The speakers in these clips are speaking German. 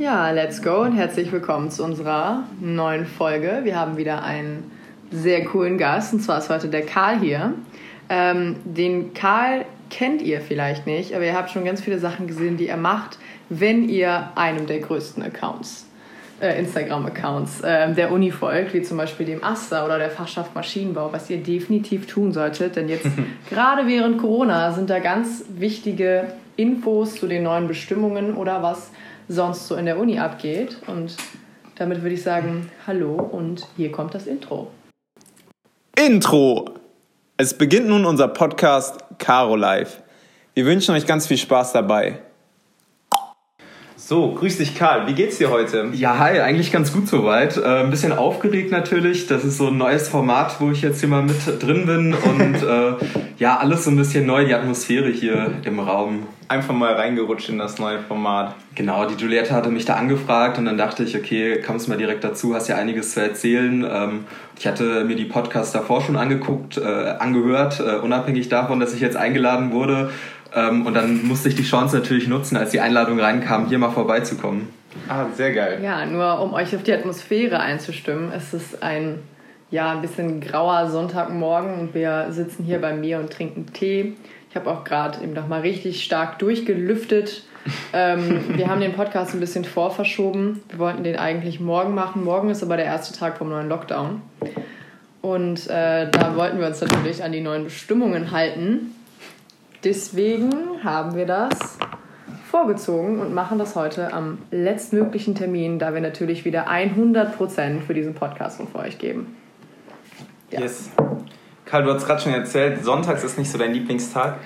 Ja, let's go und herzlich willkommen zu unserer neuen Folge. Wir haben wieder einen sehr coolen Gast und zwar ist heute der Karl hier. Ähm, den Karl kennt ihr vielleicht nicht, aber ihr habt schon ganz viele Sachen gesehen, die er macht, wenn ihr einem der größten Accounts, äh, Instagram-Accounts äh, der Uni folgt, wie zum Beispiel dem AStA oder der Fachschaft Maschinenbau, was ihr definitiv tun solltet, denn jetzt gerade während Corona sind da ganz wichtige Infos zu den neuen Bestimmungen oder was sonst so in der Uni abgeht. Und damit würde ich sagen, hallo und hier kommt das Intro. Intro! Es beginnt nun unser Podcast Caro Live. Wir wünschen euch ganz viel Spaß dabei. So, grüß dich Karl, wie geht's dir heute? Ja, hi, eigentlich ganz gut soweit. Äh, ein bisschen aufgeregt natürlich. Das ist so ein neues Format, wo ich jetzt hier mal mit drin bin und äh, ja, alles so ein bisschen neu, die Atmosphäre hier im Raum. Einfach mal reingerutscht in das neue Format. Genau, die Juliette hatte mich da angefragt und dann dachte ich, okay, kommst mal direkt dazu, hast ja einiges zu erzählen. Ähm, ich hatte mir die Podcasts davor schon angeguckt, äh, angehört, äh, unabhängig davon, dass ich jetzt eingeladen wurde ähm, und dann musste ich die Chance natürlich nutzen, als die Einladung reinkam, hier mal vorbeizukommen. Ah, sehr geil. Ja, nur um euch auf die Atmosphäre einzustimmen, es ist ein ja, ein bisschen grauer Sonntagmorgen und wir sitzen hier bei mir und trinken Tee. Ich habe auch gerade eben noch mal richtig stark durchgelüftet. ähm, wir haben den Podcast ein bisschen vorverschoben. Wir wollten den eigentlich morgen machen. Morgen ist aber der erste Tag vom neuen Lockdown. Und äh, da wollten wir uns natürlich an die neuen Bestimmungen halten. Deswegen haben wir das vorgezogen und machen das heute am letztmöglichen Termin, da wir natürlich wieder 100% für diesen Podcast von euch geben. Ja. Yes. Karl, du hast gerade schon erzählt, sonntags ist nicht so dein Lieblingstag.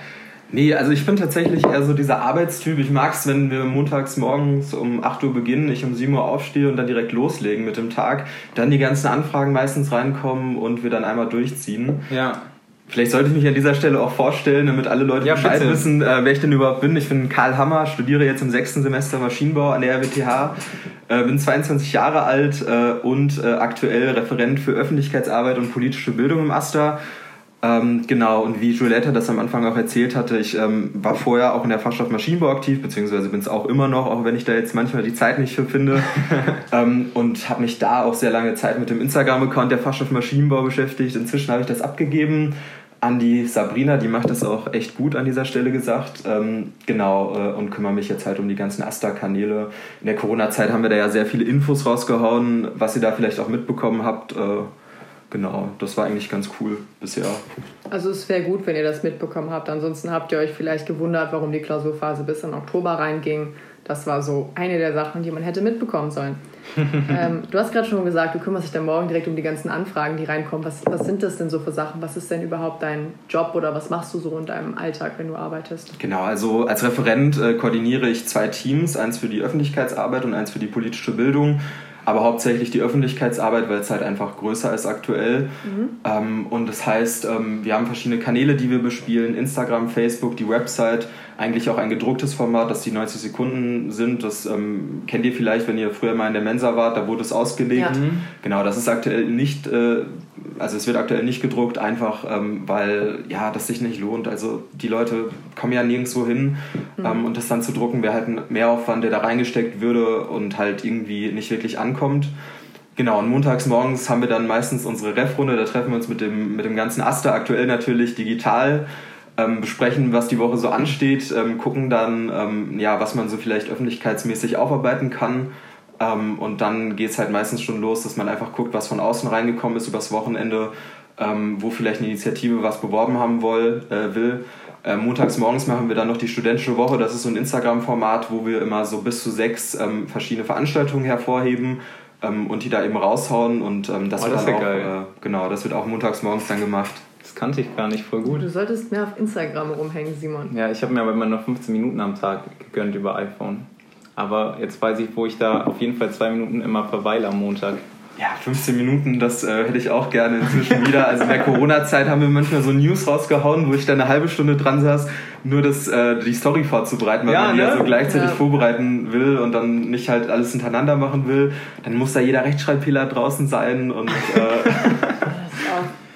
Nee, also ich bin tatsächlich eher so dieser Arbeitstyp. Ich mag es, wenn wir montags morgens um 8 Uhr beginnen, ich um 7 Uhr aufstehe und dann direkt loslegen mit dem Tag. Dann die ganzen Anfragen meistens reinkommen und wir dann einmal durchziehen. Ja. Vielleicht sollte ich mich an dieser Stelle auch vorstellen, damit alle Leute ja, Bescheid bitte. wissen, äh, wer ich denn überhaupt bin. Ich bin Karl Hammer, studiere jetzt im sechsten Semester Maschinenbau an der RWTH, äh, bin 22 Jahre alt äh, und äh, aktuell Referent für Öffentlichkeitsarbeit und politische Bildung im AStA. Ähm, genau, und wie Juliette das am Anfang auch erzählt hatte, ich ähm, war vorher auch in der Fachschaft Maschinenbau aktiv, beziehungsweise bin es auch immer noch, auch wenn ich da jetzt manchmal die Zeit nicht für finde. ähm, und habe mich da auch sehr lange Zeit mit dem Instagram-Account der Fachschaft Maschinenbau beschäftigt. Inzwischen habe ich das abgegeben an die Sabrina, die macht das auch echt gut an dieser Stelle gesagt. Ähm, genau, äh, und kümmere mich jetzt halt um die ganzen Asta-Kanäle. In der Corona-Zeit haben wir da ja sehr viele Infos rausgehauen, was ihr da vielleicht auch mitbekommen habt. Äh, genau, das war eigentlich ganz cool bisher. Also es wäre gut, wenn ihr das mitbekommen habt. Ansonsten habt ihr euch vielleicht gewundert, warum die Klausurphase bis in Oktober reinging. Das war so eine der Sachen, die man hätte mitbekommen sollen. ähm, du hast gerade schon gesagt, du kümmerst dich dann morgen direkt um die ganzen Anfragen, die reinkommen. Was, was sind das denn so für Sachen? Was ist denn überhaupt dein Job oder was machst du so in deinem Alltag, wenn du arbeitest? Genau, also als Referent äh, koordiniere ich zwei Teams, eins für die Öffentlichkeitsarbeit und eins für die politische Bildung aber hauptsächlich die Öffentlichkeitsarbeit, weil es halt einfach größer ist aktuell. Mhm. Ähm, und das heißt, ähm, wir haben verschiedene Kanäle, die wir bespielen, Instagram, Facebook, die Website, eigentlich auch ein gedrucktes Format, das die 90 Sekunden sind. Das ähm, kennt ihr vielleicht, wenn ihr früher mal in der Mensa wart, da wurde es ausgelegt. Ja. Genau, das ist aktuell nicht, äh, also es wird aktuell nicht gedruckt, einfach ähm, weil ja, das sich nicht lohnt. Also die Leute kommen ja nirgendwo hin mhm. ähm, und das dann zu drucken wäre halt ein Mehraufwand, der da reingesteckt würde und halt irgendwie nicht wirklich ankommt. Genau, und montags morgens haben wir dann meistens unsere Ref-Runde, da treffen wir uns mit dem, mit dem ganzen Aster, aktuell natürlich digital ähm, besprechen, was die Woche so ansteht, ähm, gucken dann, ähm, ja, was man so vielleicht öffentlichkeitsmäßig aufarbeiten kann. Ähm, und dann geht es halt meistens schon los, dass man einfach guckt, was von außen reingekommen ist übers Wochenende, ähm, wo vielleicht eine Initiative was beworben haben will. Äh, will. Äh, montags morgens machen wir dann noch die studentische Woche. Das ist so ein Instagram-Format, wo wir immer so bis zu sechs ähm, verschiedene Veranstaltungen hervorheben und die da eben raushauen. Und das, oh, das wird dann auch, äh, genau, das wird auch montags morgens dann gemacht. Das kannte ich gar nicht voll gut. Du solltest mehr auf Instagram rumhängen, Simon. Ja, ich habe mir aber immer noch 15 Minuten am Tag gegönnt über iPhone. Aber jetzt weiß ich, wo ich da auf jeden Fall zwei Minuten immer verweile am Montag. Ja, 15 Minuten, das äh, hätte ich auch gerne inzwischen wieder. Also in der Corona-Zeit haben wir manchmal so News rausgehauen, wo ich dann eine halbe Stunde dran saß, nur das, äh, die Story vorzubereiten, weil ja, man die ne? ja so gleichzeitig ja. vorbereiten will und dann nicht halt alles hintereinander machen will. Dann muss da jeder Rechtschreibfehler draußen sein und... Äh,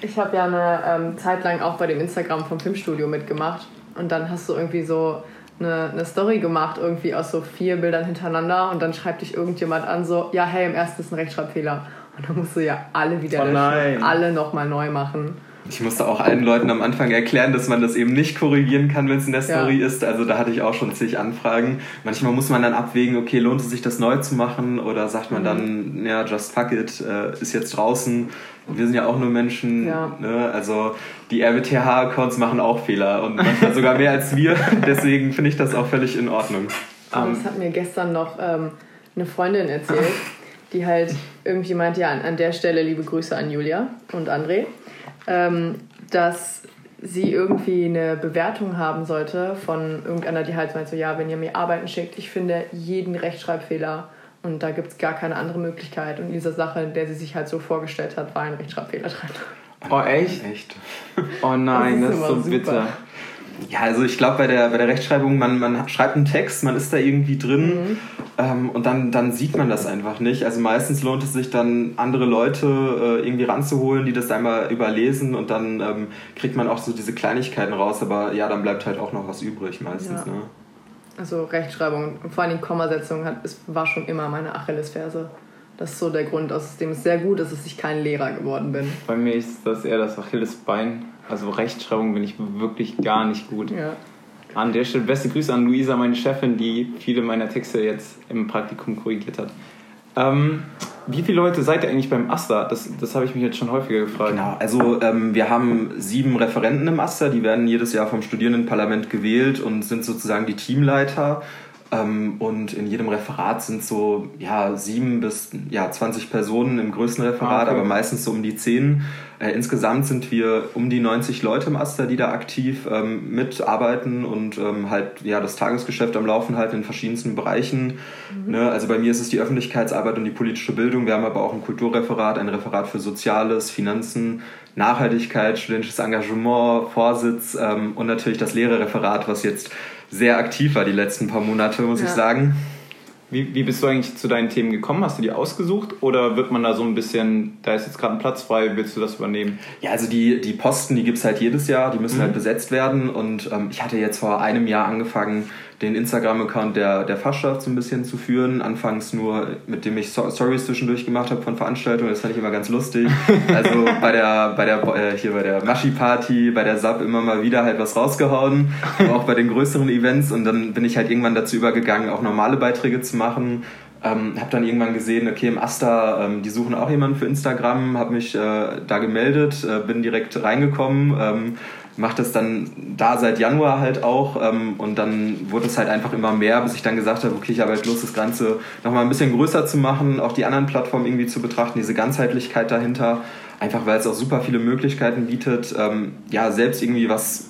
Ich habe ja eine ähm, Zeit lang auch bei dem Instagram vom Filmstudio mitgemacht. Und dann hast du irgendwie so eine, eine Story gemacht, irgendwie aus so vier Bildern hintereinander und dann schreibt dich irgendjemand an, so, ja, hey, im ersten ist ein Rechtschreibfehler. Und dann musst du ja alle wieder Oh nein. alle nochmal neu machen. Ich musste auch allen Leuten am Anfang erklären, dass man das eben nicht korrigieren kann, wenn es in der Ja. Story ist. Also da hatte ich auch schon zig Anfragen. Manchmal muss man dann abwägen, okay, lohnt es sich das neu zu machen oder sagt Mhm. man dann, ja, just fuck it, äh, ist jetzt draußen. Wir sind ja auch nur Menschen. Ja. Ne? Also die RWTH-Accounts machen auch Fehler und manchmal sogar mehr als wir. Deswegen finde ich das auch völlig in Ordnung. Und das hat mir gestern noch ähm, eine Freundin erzählt, die halt irgendwie meinte, ja, an, an der Stelle liebe Grüße an Julia und André, ähm, dass sie irgendwie eine Bewertung haben sollte von irgendeiner, die halt meint so, ja, wenn ihr mir Arbeiten schickt, ich finde jeden Rechtschreibfehler und da gibt es gar keine andere Möglichkeit. Und in dieser Sache, in der sie sich halt so vorgestellt hat, war ein Rechtschreibfehler drin. Oh, echt? Echt. Oh nein, Das das ist ist, so bitter. Ja, also ich glaube, bei der, bei der Rechtschreibung, man, man schreibt einen Text, man ist da irgendwie drin ähm, und dann, dann sieht man das einfach nicht. Also meistens lohnt es sich dann, andere Leute äh, irgendwie ranzuholen, die das einmal überlesen und dann ähm, kriegt man auch so diese Kleinigkeiten raus, aber ja, dann bleibt halt auch noch was übrig meistens. Ja. Ne? Also Rechtschreibung und vor allem Kommasetzung hat, es war schon immer meine Achillesferse. Das ist so der Grund, aus dem es sehr gut ist, dass ich kein Lehrer geworden bin. Bei mir ist das eher das Achillesbein. Also Rechtschreibung bin ich wirklich gar nicht gut. Ja. An der Stelle beste Grüße an Luisa, meine Chefin, die viele meiner Texte jetzt im Praktikum korrigiert hat. Ähm, wie viele Leute seid ihr eigentlich beim AStA? Das, das habe ich mich jetzt schon häufiger gefragt. Genau, also ähm, wir haben sieben Referenten im Aster, die werden jedes Jahr vom Studierendenparlament gewählt und sind sozusagen die Teamleiter. Ähm, und in jedem Referat sind so ja, sieben bis ja, 20 Personen im größten Referat, Ah, okay. aber meistens so um die zehn. Äh, insgesamt sind wir um die 90 Leute im Aster, die da aktiv ähm, mitarbeiten und ähm, halt ja, das Tagesgeschäft am Laufen halten in verschiedensten Bereichen. Ne? Also bei mir ist es die Öffentlichkeitsarbeit und die politische Bildung. Wir haben aber auch ein Kulturreferat, ein Referat für Soziales, Finanzen, Nachhaltigkeit, studentisches Engagement, Vorsitz ähm, und natürlich das Lehrerreferat, was jetzt sehr aktiv war die letzten paar Monate, muss Ja. ich sagen. Wie, wie bist du eigentlich zu deinen Themen gekommen? Hast du die ausgesucht oder wird man da so ein bisschen, da ist jetzt gerade ein Platz frei, willst du das übernehmen? Ja, also die, die Posten, die gibt's halt jedes Jahr, die müssen halt besetzt werden. Und ähm, ich hatte jetzt vor einem Jahr angefangen, den Instagram-Account der, der Fachschaft so ein bisschen zu führen. Anfangs nur, mit dem ich Stories zwischendurch gemacht habe von Veranstaltungen. Das fand ich immer ganz lustig. Also bei der, bei der, äh, hier bei der Maschi-Party, bei der SAP immer mal wieder halt was rausgehauen. Aber auch bei den größeren Events. Und dann bin ich halt irgendwann dazu übergegangen, auch normale Beiträge zu machen. Ähm, habe dann irgendwann gesehen, okay, im Asta, ähm, die suchen auch jemanden für Instagram, habe mich äh, da gemeldet, äh, bin direkt reingekommen, ähm, mache das dann da seit Januar halt auch ähm, und dann wurde es halt einfach immer mehr, bis ich dann gesagt habe, okay, ich habe halt Lust, das Ganze nochmal ein bisschen größer zu machen, auch die anderen Plattformen irgendwie zu betrachten, diese Ganzheitlichkeit dahinter, einfach weil es auch super viele Möglichkeiten bietet, ähm, ja, selbst irgendwie was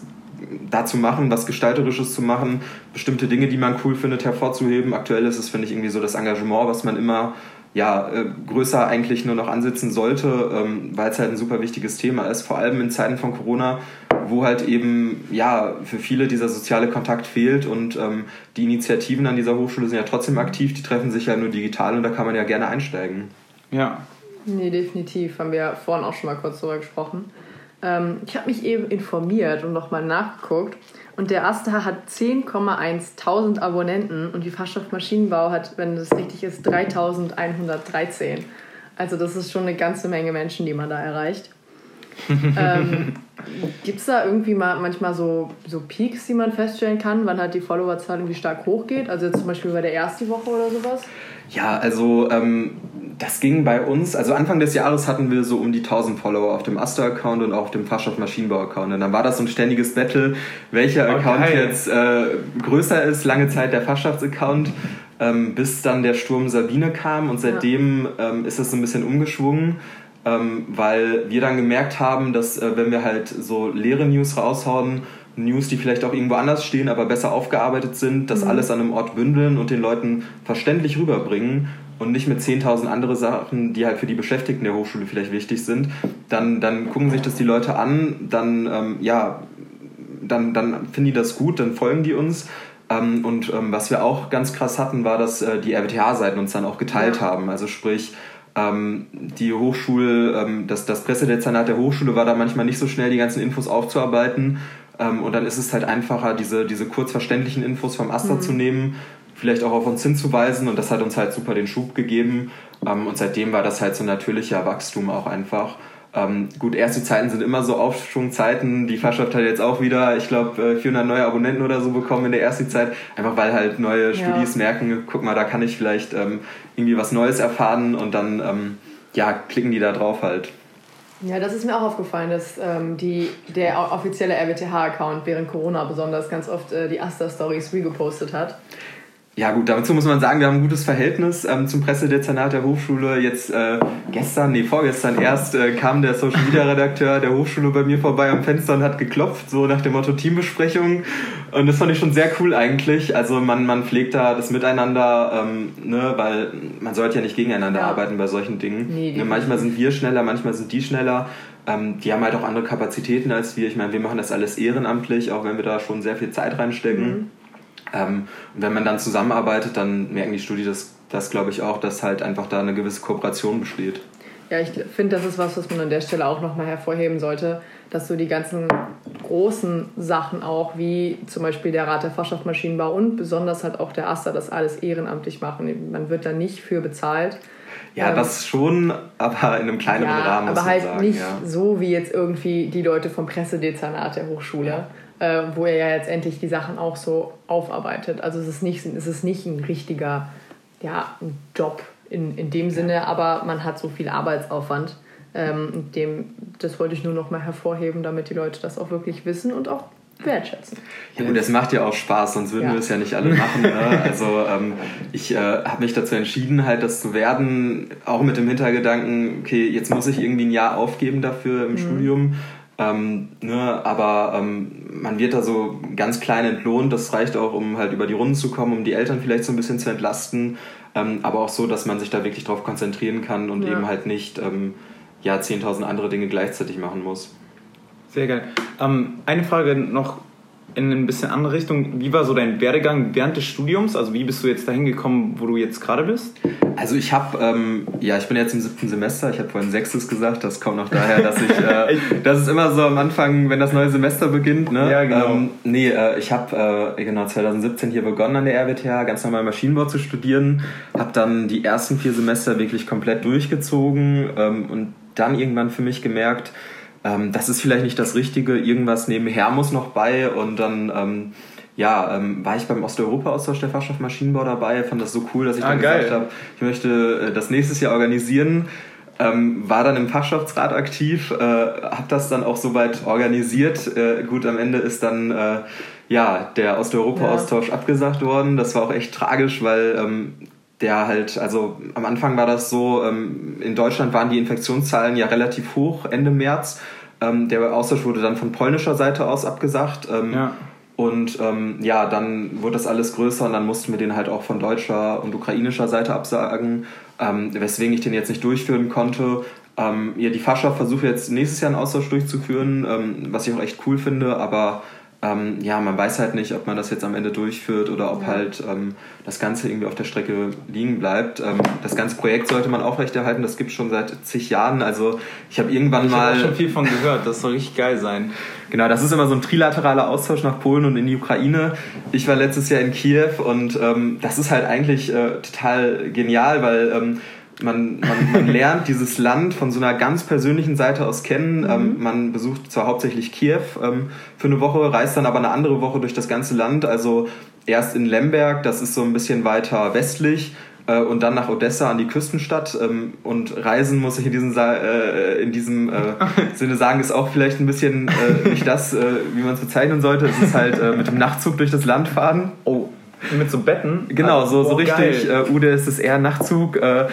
da zu machen, was Gestalterisches zu machen, bestimmte Dinge, die man cool findet, hervorzuheben. Aktuell ist es, finde ich, irgendwie so das Engagement, was man immer ja, äh, größer eigentlich nur noch ansetzen sollte, ähm, weil es halt ein super wichtiges Thema ist, vor allem in Zeiten von Corona, wo halt eben ja für viele dieser soziale Kontakt fehlt und ähm, die Initiativen an dieser Hochschule sind ja trotzdem aktiv, die treffen sich ja nur digital und da kann man ja gerne einsteigen. Ja. Nee, definitiv. Haben wir vorhin auch schon mal kurz drüber gesprochen. Ähm, ich habe mich eben informiert und nochmal nachgeguckt. Und der Asta hat 10,1 tausend Abonnenten und die Fachschaft Maschinenbau hat, wenn das richtig ist, 3113. Also das ist schon eine ganze Menge Menschen, die man da erreicht. ähm, Gibt es da irgendwie mal manchmal so, so Peaks, die man feststellen kann, wann halt die Followerzahl irgendwie stark hochgeht? Also jetzt zum Beispiel bei der ersten Woche oder sowas? Ja, also ähm, das ging bei uns, also Anfang des Jahres hatten wir so um die 1000 Follower auf dem Aster-Account und auch auf dem Fachschaft Maschinenbau-Account. Und dann war das so ein ständiges Battle, welcher Oh, Account jetzt äh, größer ist, lange Zeit der Fachschaftsaccount, ähm, bis dann der Sturm Sabine kam und seitdem ähm, ist es so ein bisschen umgeschwungen. Ähm, weil wir dann gemerkt haben, dass äh, wenn wir halt so leere News raushauen, News, die vielleicht auch irgendwo anders stehen, aber besser aufgearbeitet sind, das alles an einem Ort bündeln und den Leuten verständlich rüberbringen und nicht mit 10.000 andere Sachen, die halt für die Beschäftigten der Hochschule vielleicht wichtig sind, dann, dann gucken sich das die Leute an, dann, ähm, ja, dann, dann finden die das gut, dann folgen die uns. Ähm, und ähm, was wir auch ganz krass hatten, war, dass äh, die RWTH-Seiten uns dann auch geteilt Ja. haben. Also sprich, ähm, die Hochschule, ähm, das, das Pressedezernat der Hochschule war da manchmal nicht so schnell, die ganzen Infos aufzuarbeiten. Ähm, und dann ist es halt einfacher, diese, diese kurz verständlichen Infos vom Aster Mhm. zu nehmen, vielleicht auch auf uns hinzuweisen. Und das hat uns halt super den Schub gegeben. Ähm, und seitdem war das halt so ein natürlicher Wachstum auch einfach. Ähm, gut, erste Zeiten sind immer so Aufschwungzeiten. Die Fachschaft hat jetzt auch wieder, ich glaube, 400 neue Abonnenten oder so bekommen in der ersten Zeit. Einfach weil halt neue Studis merken, guck mal, da kann ich vielleicht ähm, irgendwie was Neues erfahren und dann ähm, ja, klicken die da drauf halt. Ja, das ist mir auch aufgefallen, dass ähm, die, der offizielle RWTH-Account während Corona besonders ganz oft äh, die Asta-Stories regepostet hat. Ja gut, dazu muss man sagen, wir haben ein gutes Verhältnis ähm, zum Pressedezernat der Hochschule. Jetzt äh, gestern, nee, vorgestern erst äh, kam der Social Media Redakteur der Hochschule bei mir vorbei am Fenster und hat geklopft, so nach dem Motto Teambesprechung. Und das fand ich schon sehr cool eigentlich. Also man, man pflegt da das Miteinander, ähm, ne, weil man sollte ja nicht gegeneinander Ja. arbeiten bei solchen Dingen. Nee, ne, manchmal sind wir schneller, manchmal sind die schneller. Ähm, die haben halt auch andere Kapazitäten als wir. Ich meine, wir machen das alles ehrenamtlich, auch wenn wir da schon sehr viel Zeit reinstecken. Ähm, und wenn man dann zusammenarbeitet, dann merken die Studis das, das glaube ich auch, dass halt einfach da eine gewisse Kooperation besteht. Ja, ich finde, das ist was, was man an der Stelle auch nochmal hervorheben sollte, dass so die ganzen großen Sachen auch, wie zum Beispiel der Rat der Fachschaft Maschinenbau und besonders halt auch der AStA, das alles ehrenamtlich machen. Man wird da nicht für bezahlt. Ja, Ähm, das schon, aber in einem kleineren Ja, Rahmen. aber halt sagen, nicht ja. so wie jetzt irgendwie die Leute vom Pressedezernat der Hochschule, äh, wo er ja jetzt endlich die Sachen auch so aufarbeitet. Also es ist nicht, es ist nicht ein richtiger ja, ein Job in, in dem Sinne, aber man hat so viel Arbeitsaufwand. Ähm, dem, das wollte ich nur noch mal hervorheben, damit die Leute das auch wirklich wissen und auch wertschätzen. Ja gut, es macht ja auch Spaß, sonst würden Ja. wir es ja nicht alle machen. Ne? Also ähm, ich äh, habe mich dazu entschieden, halt das zu werden, auch mit dem Hintergedanken, okay, jetzt muss ich irgendwie ein Jahr aufgeben dafür Mhm. im Studium. Ähm, ne, aber ähm, man wird da so ganz klein entlohnt. Das reicht auch, um halt über die Runden zu kommen, um die Eltern vielleicht so ein bisschen zu entlasten. Ähm, aber auch so, dass man sich da wirklich drauf konzentrieren kann und Ja. eben halt nicht ähm, ja, 10.000 andere Dinge gleichzeitig machen muss. Sehr geil. Ähm, eine Frage noch in ein bisschen andere Richtung. Wie war so dein Werdegang während des Studiums? Also wie bist du jetzt dahin gekommen, wo du jetzt gerade bist? Also ich habe, ähm, ja, ich bin jetzt im siebten Semester. Ich habe vorhin sechstes gesagt. Das kommt noch daher, dass ich, äh, das ist immer so am Anfang, wenn das neue Semester beginnt. Ne? Ja, genau. Ähm, nee, äh, ich habe äh, genau 2017 hier begonnen an der RWTH, ganz normal Maschinenbau zu studieren. Habe dann die ersten vier Semester wirklich komplett durchgezogen ähm, und dann irgendwann für mich gemerkt, ähm, das ist vielleicht nicht das Richtige. Irgendwas nebenher muss noch bei und dann ähm, ja, ähm, war ich beim Osteuropa-Austausch der Fachschaft Maschinenbau dabei, fand das so cool, dass ich Ah, dann geil. gesagt habe, ich möchte äh, das nächstes Jahr organisieren. Ähm, war dann im Fachschaftsrat aktiv, äh, habe das dann auch soweit organisiert. Äh, gut, am Ende ist dann äh, ja der Osteuropa-Austausch abgesagt worden. Das war auch echt tragisch, weil ähm, der halt, also am Anfang war das so, ähm, in Deutschland waren die Infektionszahlen ja relativ hoch, Ende März. Ähm, der Austausch wurde dann von polnischer Seite aus abgesagt. Ähm, Ja. und ja, dann wurde das alles größer und dann mussten wir den halt auch von deutscher und ukrainischer Seite absagen, weswegen ich den jetzt nicht durchführen konnte. Ja, die Fachschaft versucht jetzt nächstes Jahr einen Austausch durchzuführen, was ich auch echt cool finde, aber ähm, ja, man weiß halt nicht, ob man das jetzt am Ende durchführt oder ob halt ähm, das Ganze irgendwie auf der Strecke liegen bleibt. Ähm, das ganze Projekt sollte man aufrechterhalten, das gibt es schon seit zig Jahren. Also ich habe irgendwann Ich mal... habe schon viel von gehört. Das soll richtig geil sein. Genau, das ist immer so ein trilateraler Austausch nach Polen und in die Ukraine. Ich war letztes Jahr in Kiew und ähm, das ist halt eigentlich äh, total genial, weil ähm, man, man, man lernt dieses Land von so einer ganz persönlichen Seite aus kennen. Ähm, man besucht zwar hauptsächlich Kiew ähm, für eine Woche, reist dann aber eine andere Woche durch das ganze Land. Also erst in Lemberg, das ist so ein bisschen weiter westlich, äh, und dann nach Odessa an die Küstenstadt. Ähm, und Reisen, muss ich in diesem, Sa äh, in diesem äh, Sinne sagen, ist auch vielleicht ein bisschen äh, nicht das, äh, wie man es bezeichnen sollte. Es ist halt äh, mit dem Nachtzug durch das Land fahren. Oh, mit so Betten? Genau, so, so Oh, richtig. Äh, Ude ist es eher Nachtzug. Äh,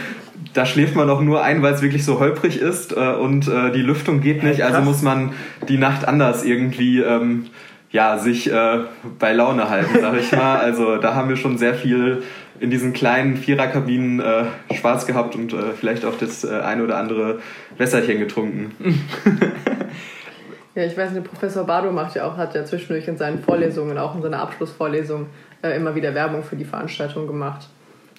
da schläft man auch nur ein, weil es wirklich so holprig ist äh, und äh, die Lüftung geht nicht. Also muss man die Nacht anders irgendwie ähm, ja, sich äh, bei Laune halten, sag ich mal. Also da haben wir schon sehr viel in diesen kleinen Viererkabinen äh, Spaß gehabt und äh, vielleicht auch das äh, ein oder andere Wässerchen getrunken. Ja, ich weiß nicht, Professor Bardo macht ja auch, hat ja zwischendurch in seinen Vorlesungen, auch in seiner Abschlussvorlesung, äh, immer wieder Werbung für die Veranstaltung gemacht.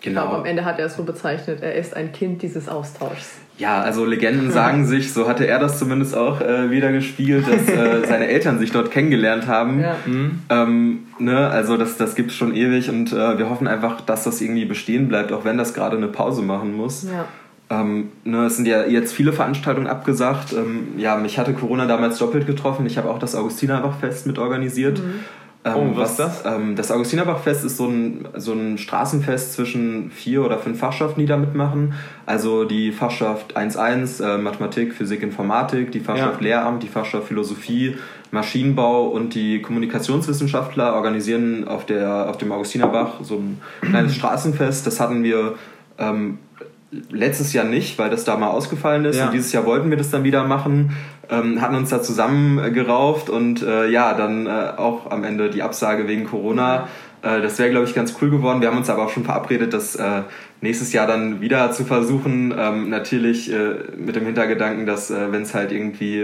Ich glaube, am Ende hat er es so bezeichnet, er ist ein Kind dieses Austauschs. Ja, also Legenden sagen sich, so hatte er das zumindest auch äh, wieder gespielt, dass äh, seine Eltern sich dort kennengelernt haben. Ja. Mhm. Ähm, ne, also das, das gibt es schon ewig und äh, wir hoffen einfach, dass das irgendwie bestehen bleibt, auch wenn das gerade eine Pause machen muss. Ja. Ähm, ne, es sind ja jetzt viele Veranstaltungen abgesagt. Ähm, ja, mich hatte Corona damals doppelt getroffen. Ich habe auch das Augustinerbachfest mit organisiert. Ähm, Oh, was ist das? Ähm, das Augustinerbachfest ist so ein, so ein Straßenfest zwischen vier oder fünf Fachschaften, die da mitmachen. Also die Fachschaft 1.1, äh, Mathematik, Physik, Informatik, die Fachschaft Ja. Lehramt, die Fachschaft Philosophie, Maschinenbau und die Kommunikationswissenschaftler organisieren auf, der, auf dem Augustinerbach so ein kleines Straßenfest. Das hatten wir ähm, letztes Jahr nicht, weil das da mal ausgefallen ist. Ja. Und dieses Jahr wollten wir das dann wieder machen, ähm, hatten uns da zusammen äh, und äh, ja, dann äh, auch am Ende die Absage wegen Corona. Äh, das wäre, glaube ich, ganz cool geworden. Wir haben uns aber auch schon verabredet, das äh, nächstes Jahr dann wieder zu versuchen. Ähm, natürlich äh, mit dem Hintergedanken, dass wenn es halt irgendwie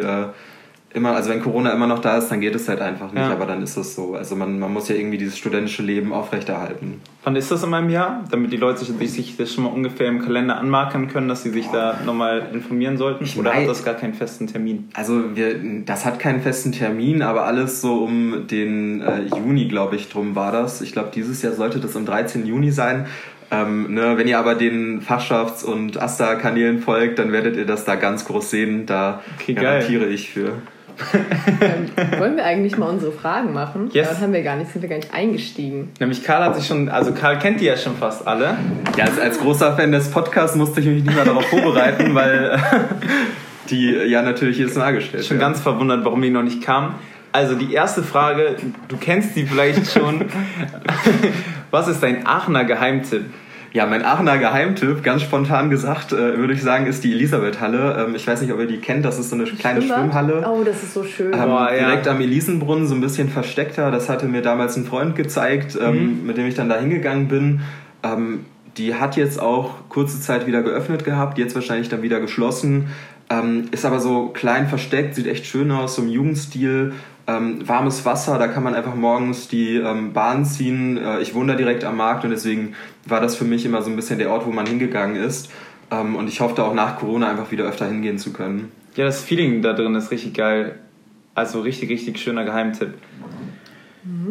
immer, also wenn Corona immer noch da ist, dann geht es halt einfach nicht, Ja. aber dann ist es so. Also man, man muss ja irgendwie dieses studentische Leben aufrechterhalten. Wann ist das in meinem Jahr? Damit die Leute sich, sich das schon mal ungefähr im Kalender anmarkern können, dass sie sich da nochmal informieren sollten? Ich Oder mein- hat das gar keinen festen Termin? Also wir, das hat keinen festen Termin, aber alles so um den äh, Juni, glaube ich, drum war das. Ich glaube, dieses Jahr sollte das am 13. Juni sein. Ähm, ne, wenn ihr aber den Fachschafts- und Asta-Kanälen folgt, dann werdet ihr das da ganz groß sehen. Da Okay, geil. garantiere ich für. Ähm, wollen wir eigentlich mal unsere Fragen machen? Yes. Dann haben wir gar nicht, sind wir gar nicht eingestiegen. Nämlich Karl hat sich schon, also Karl kennt die ja schon fast alle. Ja, als, als großer Fan des Podcasts musste ich mich nicht mehr darauf vorbereiten, weil äh, die ja natürlich jedes Mal gestellt Schon werden. ganz verwundert, warum die noch nicht kam. Also die erste Frage, du kennst die vielleicht schon. Was ist dein Aachener Geheimtipp? Ja, mein Aachener Geheimtipp, ganz spontan gesagt, äh, würde ich sagen, ist die Elisabethhalle. Ähm, ich weiß nicht, ob ihr die kennt, das ist so eine kleine Schwimmbad? Schwimmhalle. Oh, das ist so schön. Ähm, Boah, ja. Direkt am Elisenbrunnen, so ein bisschen versteckter. Das hatte mir damals ein Freund gezeigt, ähm, Mhm. mit dem ich dann da hingegangen bin. Ähm, die hat jetzt auch kurze Zeit wieder geöffnet gehabt, jetzt wahrscheinlich dann wieder geschlossen. Ähm, ist aber so klein versteckt, sieht echt schön aus, so im Jugendstil. Ähm, warmes Wasser, da kann man einfach morgens die ähm, Bahn ziehen. Äh, ich wohne da direkt am Markt und deswegen war das für mich immer so ein bisschen der Ort, wo man hingegangen ist. Ähm, und ich hoffe da auch nach Corona einfach wieder öfter hingehen zu können. Ja, das Feeling da drin ist richtig geil. Also richtig, richtig schöner Geheimtipp.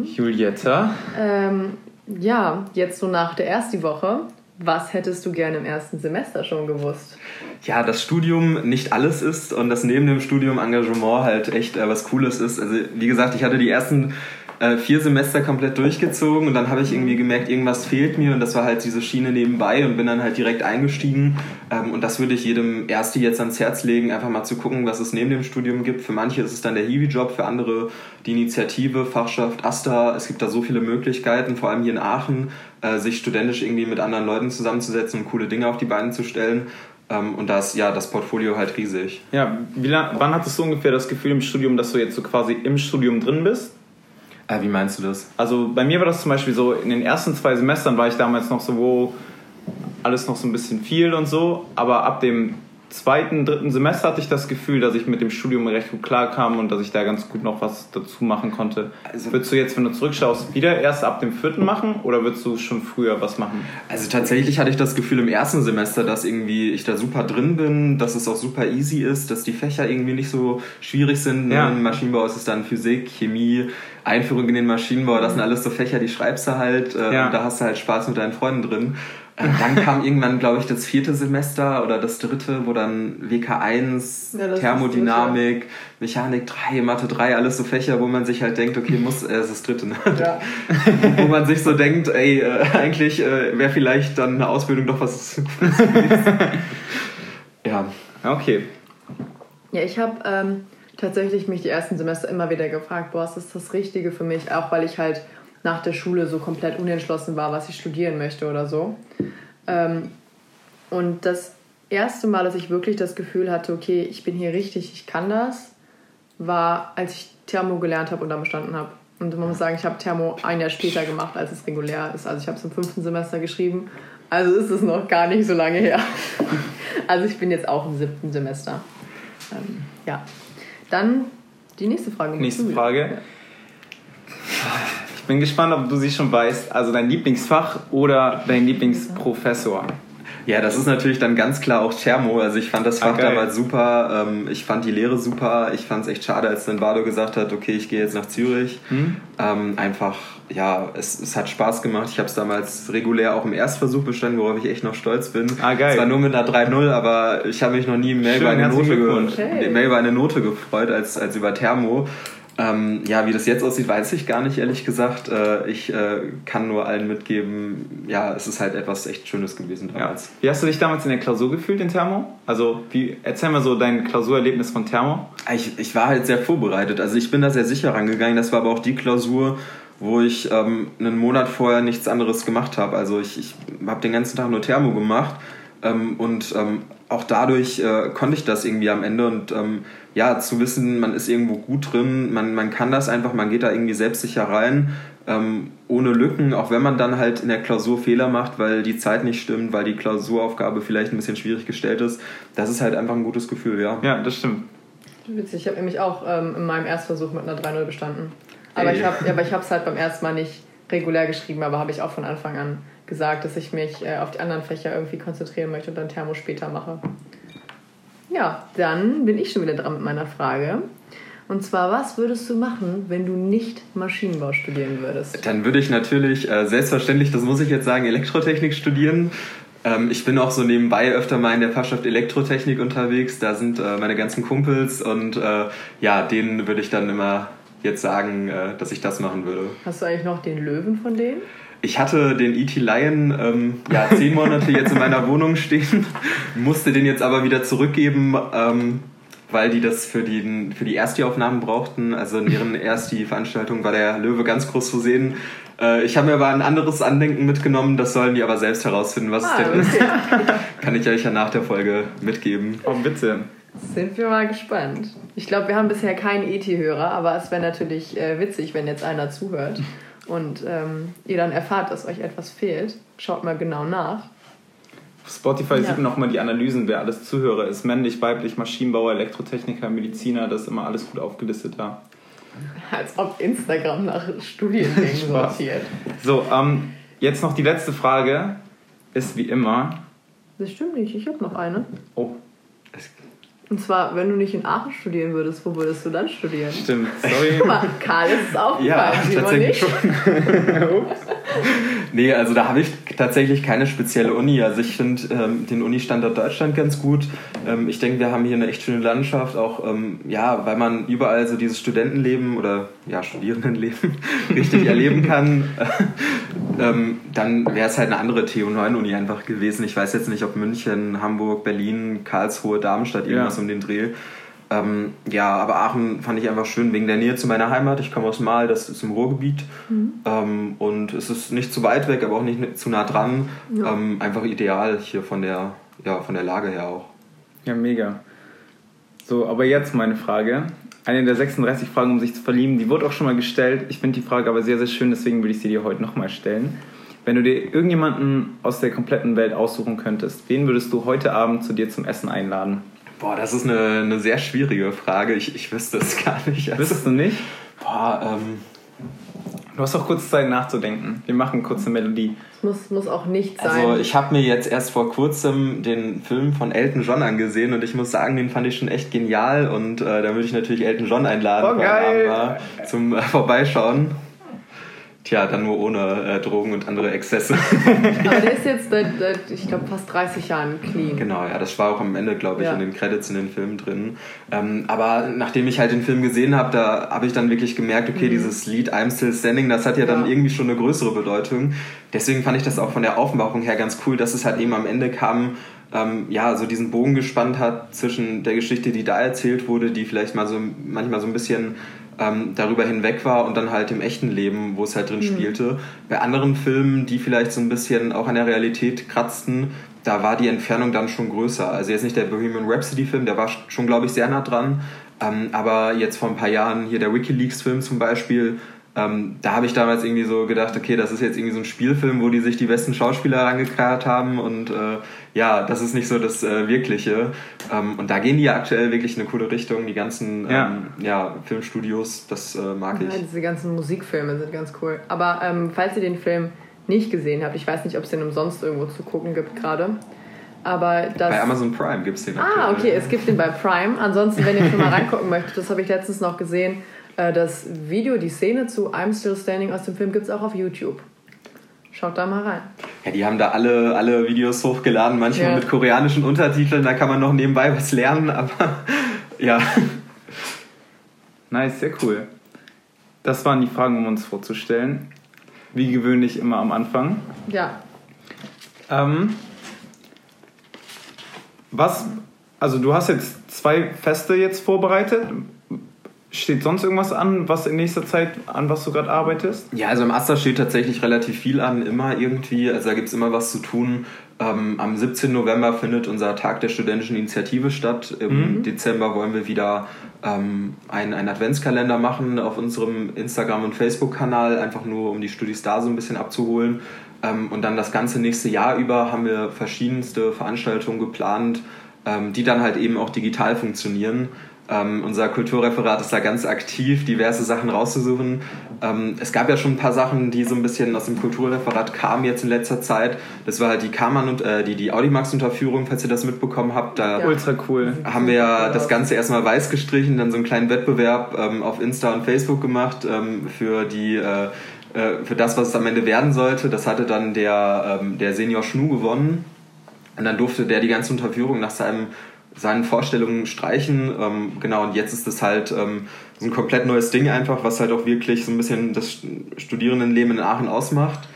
Julietta? Ähm, ja, jetzt so nach der ersten Woche. Was hättest du gerne im ersten Semester schon gewusst? Ja, das Studium nicht alles ist und das neben dem Studium Engagement halt echt äh, was Cooles ist. Also wie gesagt, ich hatte die ersten äh, vier Semester komplett durchgezogen und dann habe ich irgendwie gemerkt, irgendwas fehlt mir und das war halt diese Schiene nebenbei und bin dann halt direkt eingestiegen. Ähm, und das würde ich jedem Erste jetzt ans Herz legen, einfach mal zu gucken, was es neben dem Studium gibt. Für manche ist es dann der Hiwi-Job, für andere die Initiative, Fachschaft, AStA. Es gibt da so viele Möglichkeiten, vor allem hier in Aachen, äh, sich studentisch irgendwie mit anderen Leuten zusammenzusetzen und coole Dinge auf die Beine zu stellen. Ähm, und da ist ja das Portfolio halt riesig. Ja, wie lang, wann hattest du ungefähr das Gefühl im Studium, dass du jetzt so quasi im Studium drin bist? Äh, wie meinst du das? Also bei mir war das zum Beispiel so, in den ersten zwei Semestern war ich damals noch so, wo alles noch so ein bisschen viel und so, aber ab dem zweiten, dritten Semester hatte ich das Gefühl, dass ich mit dem Studium recht gut klarkam und dass ich da ganz gut noch was dazu machen konnte. Also- würdest du jetzt, wenn du zurückschaust, wieder erst ab dem vierten machen oder würdest du schon früher was machen? Also tatsächlich hatte ich das Gefühl im ersten Semester, dass irgendwie ich da super drin bin, dass es auch super easy ist, dass die Fächer irgendwie nicht so schwierig sind. Ja. Im Maschinenbau ist es dann Physik, Chemie, Einführung in den Maschinenbau, das sind alles so Fächer, die schreibst du halt, äh, Ja. und da hast du halt Spaß mit deinen Freunden drin. Dann kam irgendwann, glaube ich, das vierte Semester oder das dritte, wo dann WK1, Ja, Thermodynamik, Mechanik 3, Mathe 3, alles so Fächer, wo man sich halt denkt, okay, muss, äh, es ist das dritte, ne? Ja. wo man sich so denkt, ey, äh, eigentlich äh, wäre vielleicht dann eine Ausbildung doch was. ja. Okay. Ja, ich habe ähm, tatsächlich mich die ersten Semester immer wieder gefragt, boah, ist das das Richtige für mich? Auch weil ich halt nach der Schule so komplett unentschlossen war, was ich studieren möchte oder so. Ähm, und das erste Mal, dass ich wirklich das Gefühl hatte, okay, ich bin hier richtig, ich kann das, war, als ich Thermo gelernt habe und dann bestanden habe. Und man muss sagen, ich habe Thermo ein Jahr später gemacht, als es regulär ist. Also ich habe es im fünften Semester geschrieben. Also ist es noch gar nicht so lange her. Also ich bin jetzt auch im siebten Semester. Ähm, ja. Dann die nächste Frage. Nächste. Frage. Ich bin gespannt, ob du sie schon weißt. Also dein Lieblingsfach oder dein Lieblingsprofessor? Ja, das ist natürlich dann ganz klar auch Thermo. Also ich fand das Fach geil. damals super. Ähm, ich fand die Lehre super. Ich fand es echt schade, als dann Bardo gesagt hat, okay, ich gehe jetzt nach Zürich. Hm? Ähm, einfach, ja, es, es hat Spaß gemacht. Ich habe es damals regulär auch im Erstversuch bestanden, worauf ich echt noch stolz bin. Ah, geil. Zwar nur mit einer 3-0, aber ich habe mich noch nie mehr Schön, über eine, Note, ge Hey. mehr über eine Note gefreut als, als über Thermo. Ähm, ja, wie das jetzt aussieht, weiß ich gar nicht, ehrlich gesagt. Äh, ich äh, kann nur allen mitgeben, ja, es ist halt etwas echt Schönes gewesen Ja. damals. Wie hast du dich damals in der Klausur gefühlt in Thermo? Also, wie, erzähl mal so dein Klausurerlebnis von Thermo. Ich, ich war halt sehr vorbereitet. Also ich bin da sehr sicher rangegangen. Das war aber auch die Klausur, wo ich ähm, einen Monat vorher nichts anderes gemacht habe. Also ich, ich habe den ganzen Tag nur Thermo gemacht ähm, und ähm, auch dadurch äh, konnte ich das irgendwie am Ende und ähm, ja, zu wissen, man ist irgendwo gut drin, man, man kann das einfach, man geht da irgendwie selbstsicher rein, ähm, ohne Lücken, auch wenn man dann halt in der Klausur Fehler macht, weil die Zeit nicht stimmt, weil die Klausuraufgabe vielleicht ein bisschen schwierig gestellt ist. Das ist halt einfach ein gutes Gefühl, ja. Ja, das stimmt. Witzig, ich habe nämlich auch ähm, in meinem Erstversuch mit einer 3-0 bestanden. Aber Ey. ich habe aber ich es halt beim ersten Mal nicht regulär geschrieben, aber habe ich auch von Anfang an gesagt, dass ich mich äh, auf die anderen Fächer irgendwie konzentrieren möchte und dann Thermo später mache. Ja, dann bin ich schon wieder dran mit meiner Frage. Und zwar, was würdest du machen, wenn du nicht Maschinenbau studieren würdest? Dann würde ich natürlich äh, selbstverständlich, das muss ich jetzt sagen, Elektrotechnik studieren. Ähm, ich bin auch so nebenbei öfter mal in der Fachschaft Elektrotechnik unterwegs. Da sind äh, meine ganzen Kumpels und äh, ja, denen würde ich dann immer jetzt sagen, äh, dass ich das machen würde. Hast du eigentlich noch den Löwen von denen? Ich hatte den E.T. Lion ähm, ja, zehn Monate jetzt in meiner Wohnung stehen, musste den jetzt aber wieder zurückgeben, ähm, weil die das für die, für die Ersti-Aufnahmen brauchten. Also in ihren Ersti-Veranstaltungen war der Löwe ganz groß zu sehen. Äh, ich habe mir aber ein anderes Andenken mitgenommen, das sollen die aber selbst herausfinden, was Ah, es denn ist. Kann ich euch ja nach der Folge mitgeben. Oh, bitte. Sind wir mal gespannt. Ich glaube, wir haben bisher keinen ET-Hörer, aber es wäre natürlich äh, witzig, wenn jetzt einer zuhört und ähm, ihr dann erfahrt, dass euch etwas fehlt. Schaut mal genau nach. Auf Spotify Ja. sieht man nochmal die Analysen, wer alles Zuhörer ist. Männlich, weiblich, Maschinenbauer, Elektrotechniker, Mediziner, das ist immer alles gut aufgelistet da. Als ob Instagram nach Studiengängen Spaß. sortiert. So, ähm, jetzt noch die letzte Frage. Ist wie immer. Das stimmt nicht, ich habe noch eine. Oh, Und zwar, wenn du nicht in Aachen studieren würdest, wo würdest du dann studieren? stimmt. Sorry. Guck mal, Karl ist es aufgefallen, Ja, tatsächlich nicht. schon. nee, also da habe ich tatsächlich keine spezielle Uni. Also ich finde ähm, den Uni-Standort Deutschland ganz gut. Ähm, ich denke, wir haben hier eine echt schöne Landschaft, auch ähm, ja, weil man überall so dieses Studentenleben oder ja, Studierendenleben richtig erleben kann. ähm, dann wäre es halt eine andere TU9-Uni einfach gewesen. Ich weiß jetzt nicht, ob München, Hamburg, Berlin, Karlsruhe, Darmstadt, irgendwas Ja. um den Dreh. Ähm, ja, aber Aachen fand ich einfach schön wegen der Nähe zu meiner Heimat. Ich komme aus Mahl, das ist im Ruhrgebiet. Ähm, und es ist nicht zu weit weg, aber auch nicht zu nah dran. Ja. Ähm, einfach ideal hier von der, ja, von der Lage her auch. Ja, mega. So, aber jetzt meine Frage. Eine der 36 Fragen, um sich zu verlieben, die wurde auch schon mal gestellt. Ich finde die Frage aber sehr, sehr schön, deswegen würde ich sie dir heute nochmal stellen. Wenn du dir irgendjemanden aus der kompletten Welt aussuchen könntest, wen würdest du heute Abend zu dir zum Essen einladen? Boah, das ist eine, eine sehr schwierige Frage. Ich, ich wüsste es gar nicht. Also, Wüsstest du nicht? boah, ähm, Du hast auch kurz Zeit nachzudenken. Wir machen kurz eine Melodie. Es muss, muss auch nicht sein. Also ich habe mir jetzt erst vor kurzem den Film von Elton John angesehen und ich muss sagen, den fand ich schon echt genial und äh, da würde ich natürlich Elton John einladen Oh, geil. Abend mal zum äh, Vorbeischauen. Tja, dann nur ohne äh, Drogen und andere Exzesse. Aber der ist jetzt seit, seit ich glaube, fast 30 Jahren clean. genau, ja, das war auch am Ende, glaube ich, Ja. in den Credits in den Filmen drin. Ähm, aber nachdem ich halt den Film gesehen habe, da habe ich dann wirklich gemerkt, okay, dieses Lied I'm Still Standing, das hat ja dann Mhm. Ja. irgendwie schon eine größere Bedeutung. Deswegen fand ich das auch von der Aufmachung her ganz cool, dass es halt eben am Ende kam, ähm, ja, so diesen Bogen gespannt hat zwischen der Geschichte, die da erzählt wurde, die vielleicht mal so manchmal so ein bisschen ähm, darüber hinweg war und dann halt im echten Leben, wo es halt drin Mhm. spielte. Bei anderen Filmen, die vielleicht so ein bisschen auch an der Realität kratzten, da war die Entfernung dann schon größer. Also jetzt nicht der Bohemian Rhapsody-Film, der war schon, glaube ich, sehr nah dran. Ähm, aber jetzt vor ein paar Jahren hier der WikiLeaks-Film zum Beispiel, ähm, da habe ich damals irgendwie so gedacht, okay, das ist jetzt irgendwie so ein Spielfilm, wo die sich die besten Schauspieler rangekarrt haben und äh, ja, das ist nicht so das äh, Wirkliche. Ähm, und da gehen die ja aktuell wirklich in eine coole Richtung, die ganzen Ja. ähm, ja, Filmstudios, das äh, mag Ja, ich. diese ganzen Musikfilme sind ganz cool. Aber ähm, falls ihr den Film nicht gesehen habt, ich weiß nicht, ob es den umsonst irgendwo zu gucken gibt gerade, Aber das, Bei Amazon Prime gibt es den Ah, aktuell. okay, es gibt den bei Prime. Ansonsten, wenn ihr schon mal reingucken möchtet, das habe ich letztens noch gesehen, das Video, die Szene zu I'm Still Standing aus dem Film gibt es auch auf YouTube. Schaut da mal rein. Ja, die haben da alle, alle Videos hochgeladen, manchmal Ja. mit koreanischen Untertiteln, da kann man noch nebenbei was lernen, aber ja. Nice, sehr cool. Das waren die Fragen, um uns vorzustellen. Wie gewöhnlich immer am Anfang. Ja, Ähm, was, also du hast jetzt zwei Feste jetzt vorbereitet. Steht sonst irgendwas an, was in nächster Zeit, an was du gerade arbeitest? Ja, also im Aster steht tatsächlich relativ viel an, immer irgendwie. Also da gibt es immer was zu tun. Ähm, am 17. November findet unser Tag der studentischen Initiative statt. Im Dezember wollen wir wieder ähm, einen, einen Adventskalender machen auf unserem Instagram- und Facebook-Kanal, einfach nur um die Studis da so ein bisschen abzuholen. Ähm, und dann das ganze nächste Jahr über haben wir verschiedenste Veranstaltungen geplant, ähm, die dann halt eben auch digital funktionieren. Ähm, unser Kulturreferat ist da ganz aktiv, diverse Sachen rauszusuchen. Ähm, es gab ja schon ein paar Sachen, die so ein bisschen aus dem Kulturreferat kamen jetzt in letzter Zeit. Das war halt die Kammern und äh, die, die Audimax-Unterführung, falls ihr das mitbekommen habt. Da Ja. Ultra cool. haben wir ja das Ganze erstmal weiß gestrichen, dann so einen kleinen Wettbewerb ähm, auf Insta und Facebook gemacht ähm, für die äh, äh, für das, was es am Ende werden sollte. Das hatte dann der, ähm, der Senior Schnu gewonnen. Und dann durfte der die ganze Unterführung nach seinem, seinen Vorstellungen streichen. Ähm, genau, und jetzt ist es halt ähm, so ein komplett neues Ding einfach, was halt auch wirklich so ein bisschen das Studierendenleben in Aachen ausmacht.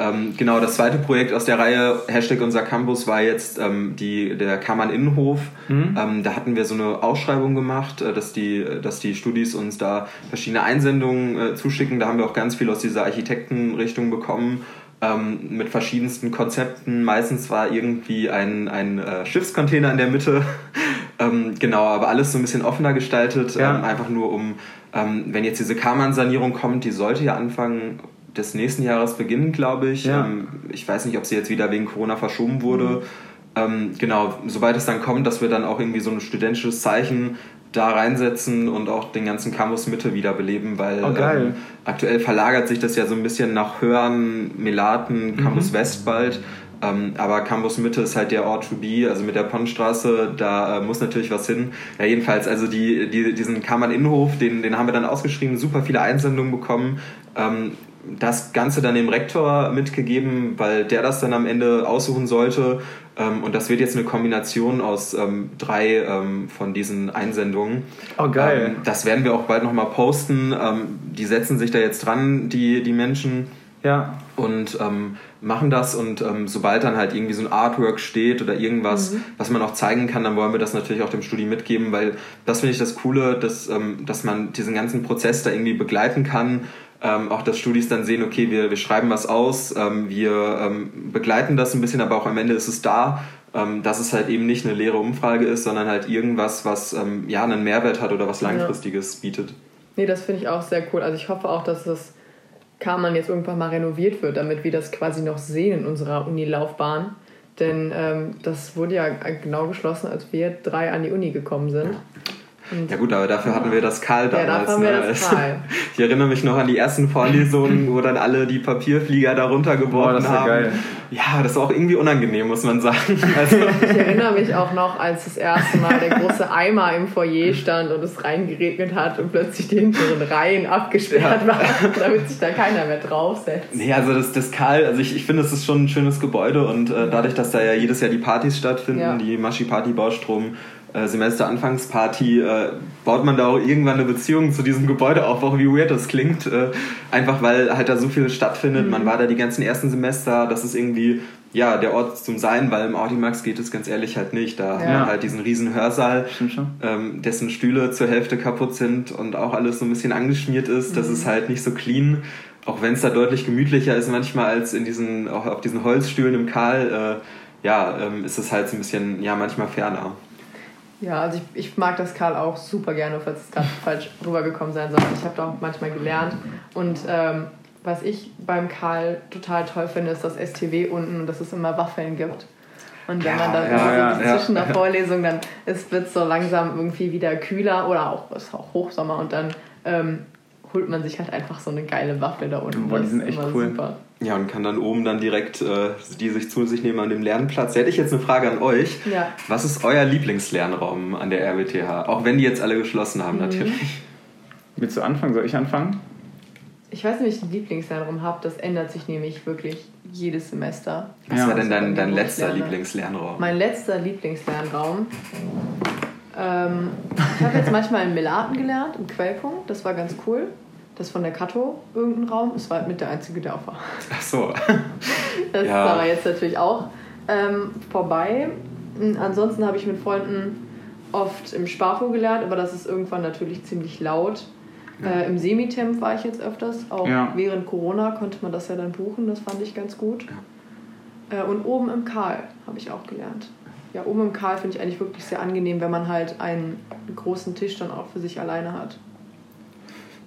Ähm, genau, das zweite Projekt aus der Reihe Hashtag unser Campus war jetzt ähm, die, der Kammern Innenhof. Ähm, da hatten wir so eine Ausschreibung gemacht, äh, dass, die, dass die Studis uns da verschiedene Einsendungen äh, zuschicken. Da haben wir auch ganz viel aus dieser Architektenrichtung bekommen. Ähm, mit verschiedensten Konzepten. Meistens war irgendwie ein, ein äh, Schiffscontainer in der Mitte. ähm, genau, aber alles so ein bisschen offener gestaltet. Ja. Ähm, einfach nur um, ähm, wenn jetzt diese Kammern-Sanierung kommt, die sollte ja Anfang des nächsten Jahres beginnen, glaube ich. Ja. Ähm, ich weiß nicht, ob sie jetzt wieder wegen Corona verschoben wurde. Ähm, genau, sobald es dann kommt, dass wir dann auch irgendwie so ein studentisches Zeichen da reinsetzen und auch den ganzen Campus Mitte wiederbeleben, weil Oh. Ähm, aktuell verlagert sich das ja so ein bisschen nach Hörn, Melaten, Campus West bald. Ähm, aber Campus Mitte ist halt der Ort to be, also mit der Ponnstraße, da äh, muss natürlich was hin. Ja, jedenfalls, also die, die, diesen Kammern Innenhof, den, den haben wir dann ausgeschrieben, super viele Einsendungen bekommen. Ähm, das Ganze dann dem Rektor mitgegeben, weil der das dann am Ende aussuchen sollte. Ähm, und das wird jetzt eine Kombination aus ähm, drei ähm, von diesen Einsendungen. Oh, geil. Ähm, das werden wir auch bald nochmal posten. Ähm, die setzen sich da jetzt dran, die, die Menschen Ja. und ähm, machen das und sobald dann halt irgendwie so ein Artwork steht oder irgendwas, was man auch zeigen kann, dann wollen wir das natürlich auch dem Studi mitgeben, weil das finde ich das Coole, dass, dass man diesen ganzen Prozess da irgendwie begleiten kann. Ähm, auch dass Studis dann sehen, okay, wir, wir schreiben was aus, ähm, wir ähm, begleiten das ein bisschen, aber auch am Ende ist es da, ähm, dass es halt eben nicht eine leere Umfrage ist, sondern halt irgendwas, was ähm, ja einen Mehrwert hat oder was langfristiges bietet. Nee, das finde ich auch sehr cool. Also ich hoffe auch, dass das Kammern jetzt irgendwann mal renoviert wird, damit wir das quasi noch sehen in unserer Unilaufbahn. Denn ähm, das wurde ja genau geschlossen, als wir drei an die Uni gekommen sind. Ja gut, aber dafür hatten wir das Karl Ja, damals. dafür haben wir ne? das Karl. Ich erinnere mich noch an die ersten Vorlesungen, wo dann alle die Papierflieger da runtergeworfen Boah, haben. geil. Ja, das war auch irgendwie unangenehm, muss man sagen. Also, Ich erinnere mich auch noch, als das erste Mal der große Eimer im Foyer stand und es reingeregnet hat und plötzlich die hinteren Reihen abgesperrt waren, damit sich da keiner mehr draufsetzt. nee, also das, das Karl, also ich, ich finde, es ist schon ein schönes Gebäude und äh, dadurch, dass da ja jedes Jahr die Partys stattfinden, Ja. die Maschi-Party-Baustrom, äh, Semesteranfangsparty, äh, baut man da auch irgendwann eine Beziehung zu diesem Gebäude auf, auch wie weird das klingt. Äh, einfach weil halt da so viel stattfindet. Man war da die ganzen ersten Semester, das ist irgendwie ja der Ort zum Sein, weil im Audimax geht es ganz ehrlich halt nicht. Da Ja. wir halt diesen riesen Hörsaal, ähm, dessen Stühle zur Hälfte kaputt sind und auch alles so ein bisschen angeschmiert ist. Das ist halt nicht so clean. Auch wenn es da deutlich gemütlicher ist manchmal als in diesen, auch auf diesen Holzstühlen im Karl, äh, ja, ähm, ist es halt so ein bisschen, ja, manchmal ferner. Ja, also ich, ich mag das Karl auch super gerne, falls es gerade falsch rübergekommen sein soll. Ich habe da auch manchmal gelernt. Und ähm, was ich beim Karl total toll finde, ist das STW unten und dass es immer Waffeln gibt. Und wenn Ja, man dann ja, so ja, zwischen der Vorlesung, dann es wird so langsam irgendwie wieder kühler oder auch es ist auch Hochsommer und dann ähm, holt man sich halt einfach so eine geile Waffe da unten. Boah, die sind echt cool. Super. Ja, und kann dann oben dann direkt äh, die sich zu sich nehmen an dem Lernplatz. Da hätte ich jetzt eine Frage an euch. Ja. Was ist euer Lieblingslernraum an der RWTH? Auch wenn die jetzt alle geschlossen Mhm. haben, natürlich. Willst du anfangen? Soll ich anfangen? Ich weiß nicht, ob ich einen Lieblingslernraum habe. Das ändert sich nämlich wirklich jedes Semester. Was Ja. war denn dein, dein letzter. Lieblingslernraum? Mein letzter Lieblingslernraum. Ähm, ich habe jetzt manchmal in Melaten gelernt, im Quellpunkt. Das war ganz cool. Das von der Kato irgendein Raum. Das war halt mit der einzige, der auf war. Ach so. Das Ja. ist aber jetzt natürlich auch ähm, vorbei. Mm, Ansonsten habe ich mit Freunden oft im Sparfo gelernt, aber das ist irgendwann natürlich ziemlich laut. Äh, Im Semitemp war ich jetzt öfters. Auch Ja. während Corona konnte man das ja dann buchen. Das fand ich ganz gut. Äh, und oben im Karl habe ich auch gelernt. Ja, oben im Karl finde ich eigentlich wirklich sehr angenehm, wenn man halt einen großen Tisch dann auch für sich alleine hat.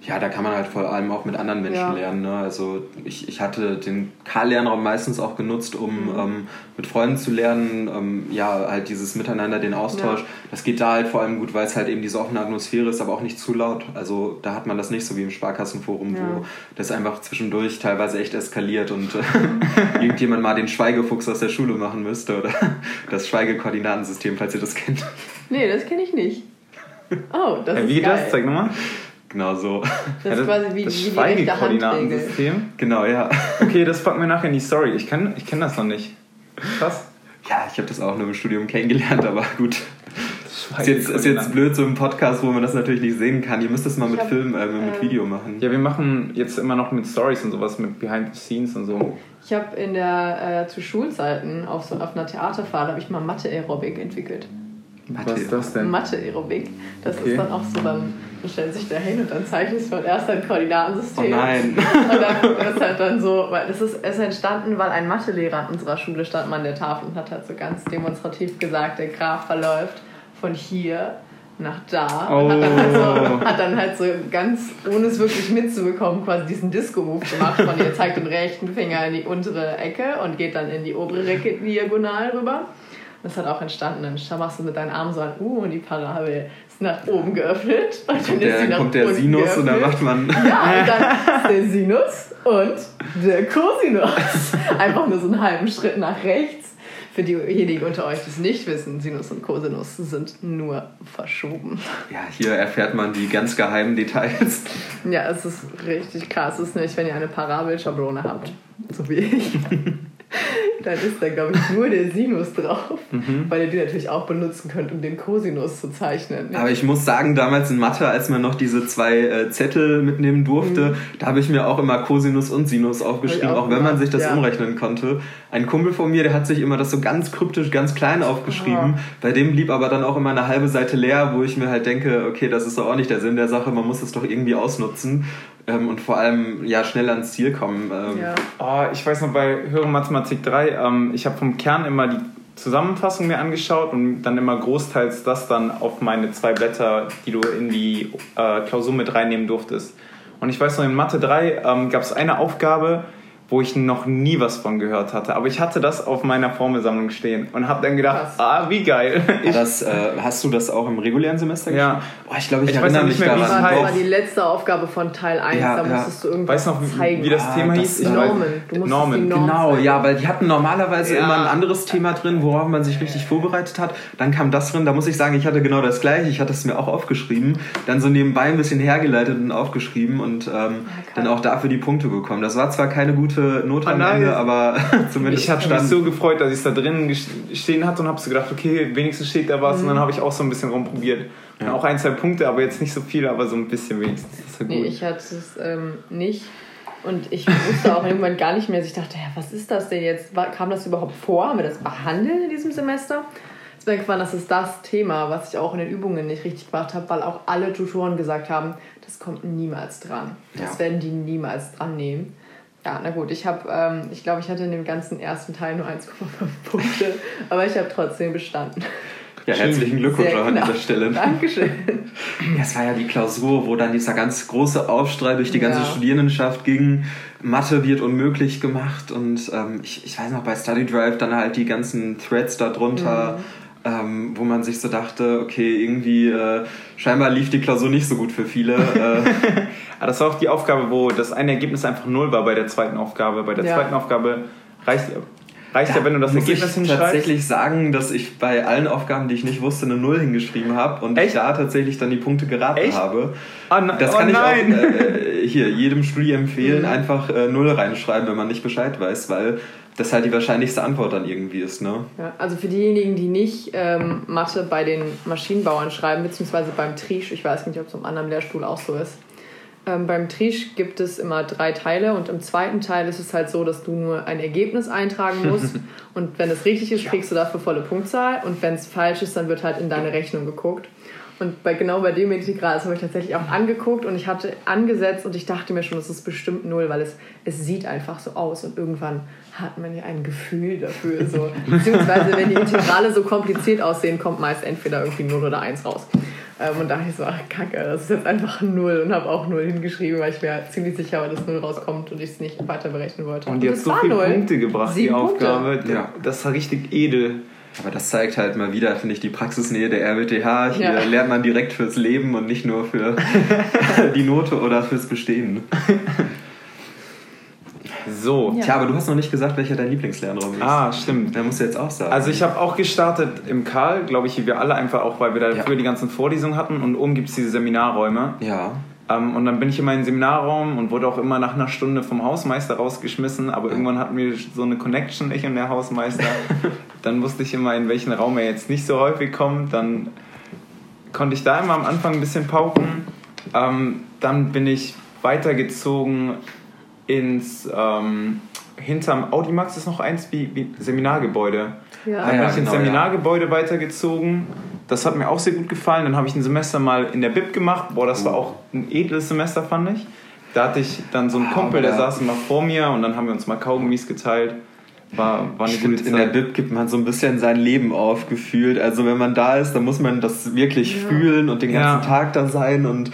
Ja, da kann man halt vor allem auch mit anderen Menschen Ja. lernen. Ne? Also ich, ich hatte den K-Lernraum meistens auch genutzt, um Mhm. ähm, mit Freunden zu lernen. Ähm, ja, halt dieses Miteinander, den Austausch. Ja. Das geht da halt vor allem gut, weil es halt eben diese offene Atmosphäre ist, aber auch nicht zu laut. Also da hat man das nicht so wie im Sparkassenforum, Ja. wo das einfach zwischendurch teilweise echt eskaliert und äh, irgendjemand mal den Schweigefuchs aus der Schule machen müsste oder das Schweigekoordinatensystem, falls ihr das kennt. Nee, das kenne ich nicht. Oh, das Äh, ist wie geil. das? Zeig nochmal. Genau so. Das ist quasi wie, das wie die. Schweigekoordinatensystem. Genau, ja. Okay, das packen wir nachher in die Story. Ich kenne ich kenn das noch nicht. Krass. Ja, ich habe das auch nur im Studium kennengelernt, aber gut. Ist jetzt, ist jetzt blöd so im Podcast, wo man das natürlich nicht sehen kann. Ihr müsst das mal mit hab, Film, äh, mit ähm, Video machen. Ja, wir machen jetzt immer noch mit Stories und sowas, mit Behind the Scenes und so. Ich habe in der äh, zu Schulzeiten auf so auf einer Theaterfahrt habe ich mal Mathe Aerobik entwickelt. Was ist das denn? Mathe Aerobik. Das Okay. ist dann auch so dann man stellt sich da hin und dann zeichnest du erst ein Oh Koordinatensystem. nein. Und dann ist halt dann so, weil das ist, ist entstanden, weil ein Mathelehrer an unserer Schule stand mal an der Tafel und hat halt so ganz demonstrativ gesagt, der Graph verläuft von hier nach da. Und hat, dann halt so, hat dann halt so ganz, ohne es wirklich mitzubekommen, quasi diesen Disco-Move gemacht von ihr zeigt den rechten Finger in die untere Ecke und geht dann in die obere Ecke diagonal rüber. Das hat auch entstanden. Dann machst du mit deinen Armen so ein U und die Parabel ist nach oben geöffnet. Und dann, ist sie Der, nach kommt der Sinus und dann geöffnet. macht man. Ja, und dann ist der Sinus und der Cosinus. Einfach nur so einen halben Schritt nach rechts. Für diejenigen unter euch, die es nicht wissen, Sinus und Cosinus sind nur verschoben. Ja, hier erfährt man die ganz geheimen Details. Ja, es ist richtig krass. Es ist nämlich, wenn ihr eine Parabelschablone habt, so wie ich, dann ist da, glaube ich, nur der Sinus drauf, weil ihr die natürlich auch benutzen könnt, um den Cosinus zu zeichnen. Aber ich muss sagen, damals in Mathe, als man noch diese zwei äh, Zettel mitnehmen durfte, da habe ich mir auch immer Cosinus und Sinus aufgeschrieben, auch, auch wenn man sich das ja. umrechnen konnte. Ein Kumpel von mir, der hat sich immer das so ganz kryptisch, ganz klein aufgeschrieben. Bei dem blieb aber dann auch immer eine halbe Seite leer, wo ich mir halt denke, okay, das ist doch auch nicht der Sinn der Sache, man muss es doch irgendwie ausnutzen ähm, und vor allem ja schnell ans Ziel kommen. Ähm, Ja. Oh, ich weiß noch bei Höhere Mathematik 3, ähm, ich habe vom Kern immer die Zusammenfassung mir angeschaut und dann immer großteils das dann auf meine zwei Blätter, die du in die äh, Klausur mit reinnehmen durftest. Und ich weiß noch, in Mathe 3 ähm, gab es eine Aufgabe, wo ich noch nie was von gehört hatte. Aber ich hatte das auf meiner Formelsammlung stehen und habe dann gedacht, Krass. ah, wie geil. Das, äh, hast du das auch im regulären Semester Ja. geschrieben? Oh, ich glaube, ich, Ich weiß erinnere noch mich nicht mehr, wie Das es daran. das war die letzte Aufgabe von Teil 1, Ja, da ja. musstest du irgendwas Weißt noch, wie, zeigen. wie das Ah, Thema das hieß? Normen. Du musstest Normen. Normen Genau, zeigen. ja, weil die hatten normalerweise Ja. immer ein anderes Thema drin, worauf man sich richtig vorbereitet hat. Dann kam das drin, da muss ich sagen, ich hatte genau das gleiche. Ich hatte es mir auch aufgeschrieben, dann so nebenbei ein bisschen hergeleitet und aufgeschrieben und ähm, dann auch dafür die Punkte bekommen. Das war zwar keine gute Note am Ah, nice. Ende, aber zumindest Ich hatte mich so gefreut, dass ich es da drinnen ges- stehen hatte und habe so gedacht, okay, wenigstens steht da was. Und dann habe ich auch so ein bisschen rumprobiert. Ja. auch ein, zwei Punkte, aber jetzt nicht so viel, aber so ein bisschen wenigstens. Das ist ja gut. Nee, ich hatte es ähm, nicht. Und ich wusste auch irgendwann gar nicht mehr. Also Ich dachte, ja, was ist das denn jetzt? Kam das überhaupt vor? Haben wir das behandelt in diesem Semester? Gefallen, das ist das Thema, was ich auch in den Übungen nicht richtig gemacht habe, weil auch alle Tutoren gesagt haben, das kommt niemals dran. Das Ja. werden die niemals dran nehmen. Ja, na gut, ich habe, ähm, ich glaube, ich hatte in dem ganzen ersten Teil nur 1,5 Punkte, aber ich habe trotzdem bestanden. Ja, herzlichen Glückwunsch Sehr auch an dieser Stelle. Dankeschön. Das war ja die Klausur, wo dann dieser ganz große Aufstrei durch die ganze Ja. Studierendenschaft ging. Mathe wird unmöglich gemacht und ähm, ich, ich weiß noch bei Study Drive dann halt die ganzen Threads darunter. Ähm, wo man sich so dachte, okay, irgendwie äh, scheinbar lief die Klausur nicht so gut für viele. Äh. Aber das war auch die Aufgabe, wo das eine Ergebnis einfach null war bei der zweiten Aufgabe. Bei der Ja. zweiten Aufgabe reicht, reicht ja, wenn du das muss Ergebnis ich hinschreibst. tatsächlich sagen, dass ich bei allen Aufgaben, die ich nicht wusste, eine Null hingeschrieben habe und ich Echt? da tatsächlich dann die Punkte geraten Echt? habe. Ah, ne- Das oh kann ich nein. auch äh, hier jedem Studi empfehlen, Mhm. einfach äh, Null reinschreiben, wenn man nicht Bescheid weiß, weil das halt die wahrscheinlichste Antwort dann irgendwie ist. Ne? Ja, also für diejenigen, die nicht ähm, Mathe bei den Maschinenbauern schreiben, beziehungsweise beim Trisch, ich weiß nicht, ob es am anderen Lehrstuhl auch so ist. Ähm, beim Trisch gibt es immer drei Teile und im zweiten Teil ist es halt so, dass du nur ein Ergebnis eintragen musst und wenn es richtig ist, kriegst du dafür volle Punktzahl und wenn es falsch ist, dann wird halt in deine Rechnung geguckt. Und bei, genau bei dem Integral, habe ich tatsächlich auch angeguckt und ich hatte angesetzt und ich dachte mir schon, das ist bestimmt null, weil es, es sieht einfach so aus und irgendwann hat man ja ein Gefühl dafür. So. Beziehungsweise, wenn die Integrale so kompliziert aussehen, kommt meist entweder irgendwie 0 oder 1 raus. Ähm, und da dachte ich so, ach kacke, das ist jetzt einfach 0 und habe auch 0 hingeschrieben, weil ich mir ziemlich sicher war, dass 0 rauskommt und ich es nicht weiter berechnen wollte. Und die hat es so war viele null. Punkte gebracht, die Sieben Punkte. Aufgabe. Ja. Das war richtig edel. Aber das zeigt halt mal wieder, finde ich, die Praxisnähe der RWTH. Hier Ja. lernt man direkt fürs Leben und nicht nur für die Note oder fürs Bestehen. So. Ja. Tja, aber du hast noch nicht gesagt, welcher dein Lieblingslernraum ist. Ah, stimmt. Da musst du jetzt auch sagen. Also ich habe auch gestartet im Karl, glaube ich, wie wir alle einfach auch, weil wir da Ja. früher die ganzen Vorlesungen hatten und oben gibt es diese Seminarräume. ja. Ähm, und dann bin ich immer in den Seminarraum und wurde auch immer nach einer Stunde vom Hausmeister rausgeschmissen, aber irgendwann hatten wir so eine Connection, ich und der Hausmeister. dann wusste ich immer, in welchen Raum er jetzt nicht so häufig kommt. Dann konnte ich da immer am Anfang ein bisschen pauken. Ähm, dann bin ich weitergezogen ins ähm, hinterm Audimax ist noch eins wie, wie Seminargebäude. Ja. Dann Ah ja, bin ich ins genau, ja. Seminargebäude weitergezogen. Das hat mir auch sehr gut gefallen. Dann habe ich ein Semester mal in der Bib gemacht. Boah, das war auch ein edles Semester, fand ich. Da hatte ich dann so einen Ah, Kumpel, der saß immer vor mir und dann haben wir uns mal Kaugummis geteilt. War, war eine Ich gute in der Zeit. Bib gibt man so ein bisschen sein Leben aufgefühlt. Also wenn man da ist, dann muss man das wirklich Ja. fühlen und den Ja. ganzen Tag da sein und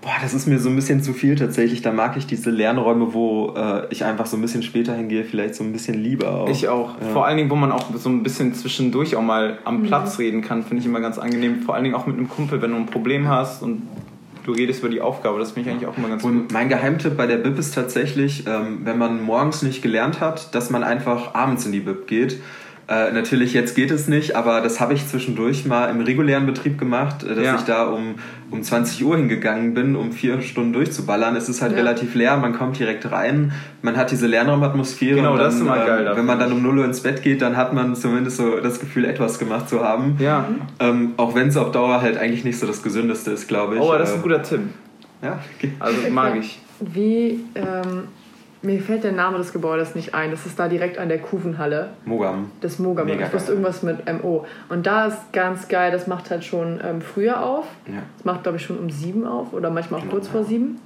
boah, das ist mir so ein bisschen zu viel tatsächlich. Da mag ich diese Lernräume, wo äh, ich einfach so ein bisschen später hingehe, vielleicht so ein bisschen lieber auch. Ich auch. Ja. Vor allen Dingen, wo man auch so ein bisschen zwischendurch auch mal am Platz reden kann, finde ich immer ganz angenehm. Vor allen Dingen auch mit einem Kumpel, wenn du ein Problem hast und du redest über die Aufgabe. Das finde ich eigentlich auch immer ganz gut. Und mein Geheimtipp bei der Bib ist tatsächlich, ähm, wenn man morgens nicht gelernt hat, dass man einfach abends in die Bib geht. Äh, natürlich, jetzt geht es nicht, aber das habe ich zwischendurch mal im regulären Betrieb gemacht, äh, dass Ja. ich da um, um 20 Uhr hingegangen bin, um vier Stunden durchzuballern. Es ist halt Ja. relativ leer, man kommt direkt rein, man hat diese Lernraumatmosphäre. Genau, und das ist immer geil, da Wenn man dann um 0 Uhr ins Bett geht, dann hat man zumindest so das Gefühl, etwas gemacht zu haben. Ja. Ähm, auch wenn es auf Dauer halt eigentlich nicht so das Gesündeste ist, glaube ich. Oh, das ist Äh, ein guter Tipp. Ja, okay. Also mag ich. Wie, ähm, mir fällt der Name des Gebäudes nicht ein. Das ist da direkt an der Kuvenhalle. Mogam. Das Mogam. Mega Ich wusste irgendwas mit MO. Und da ist ganz geil, das macht halt schon ähm, früher auf. Ja. Das macht, glaube ich, schon um sieben auf oder manchmal auch Genau, kurz vor sieben.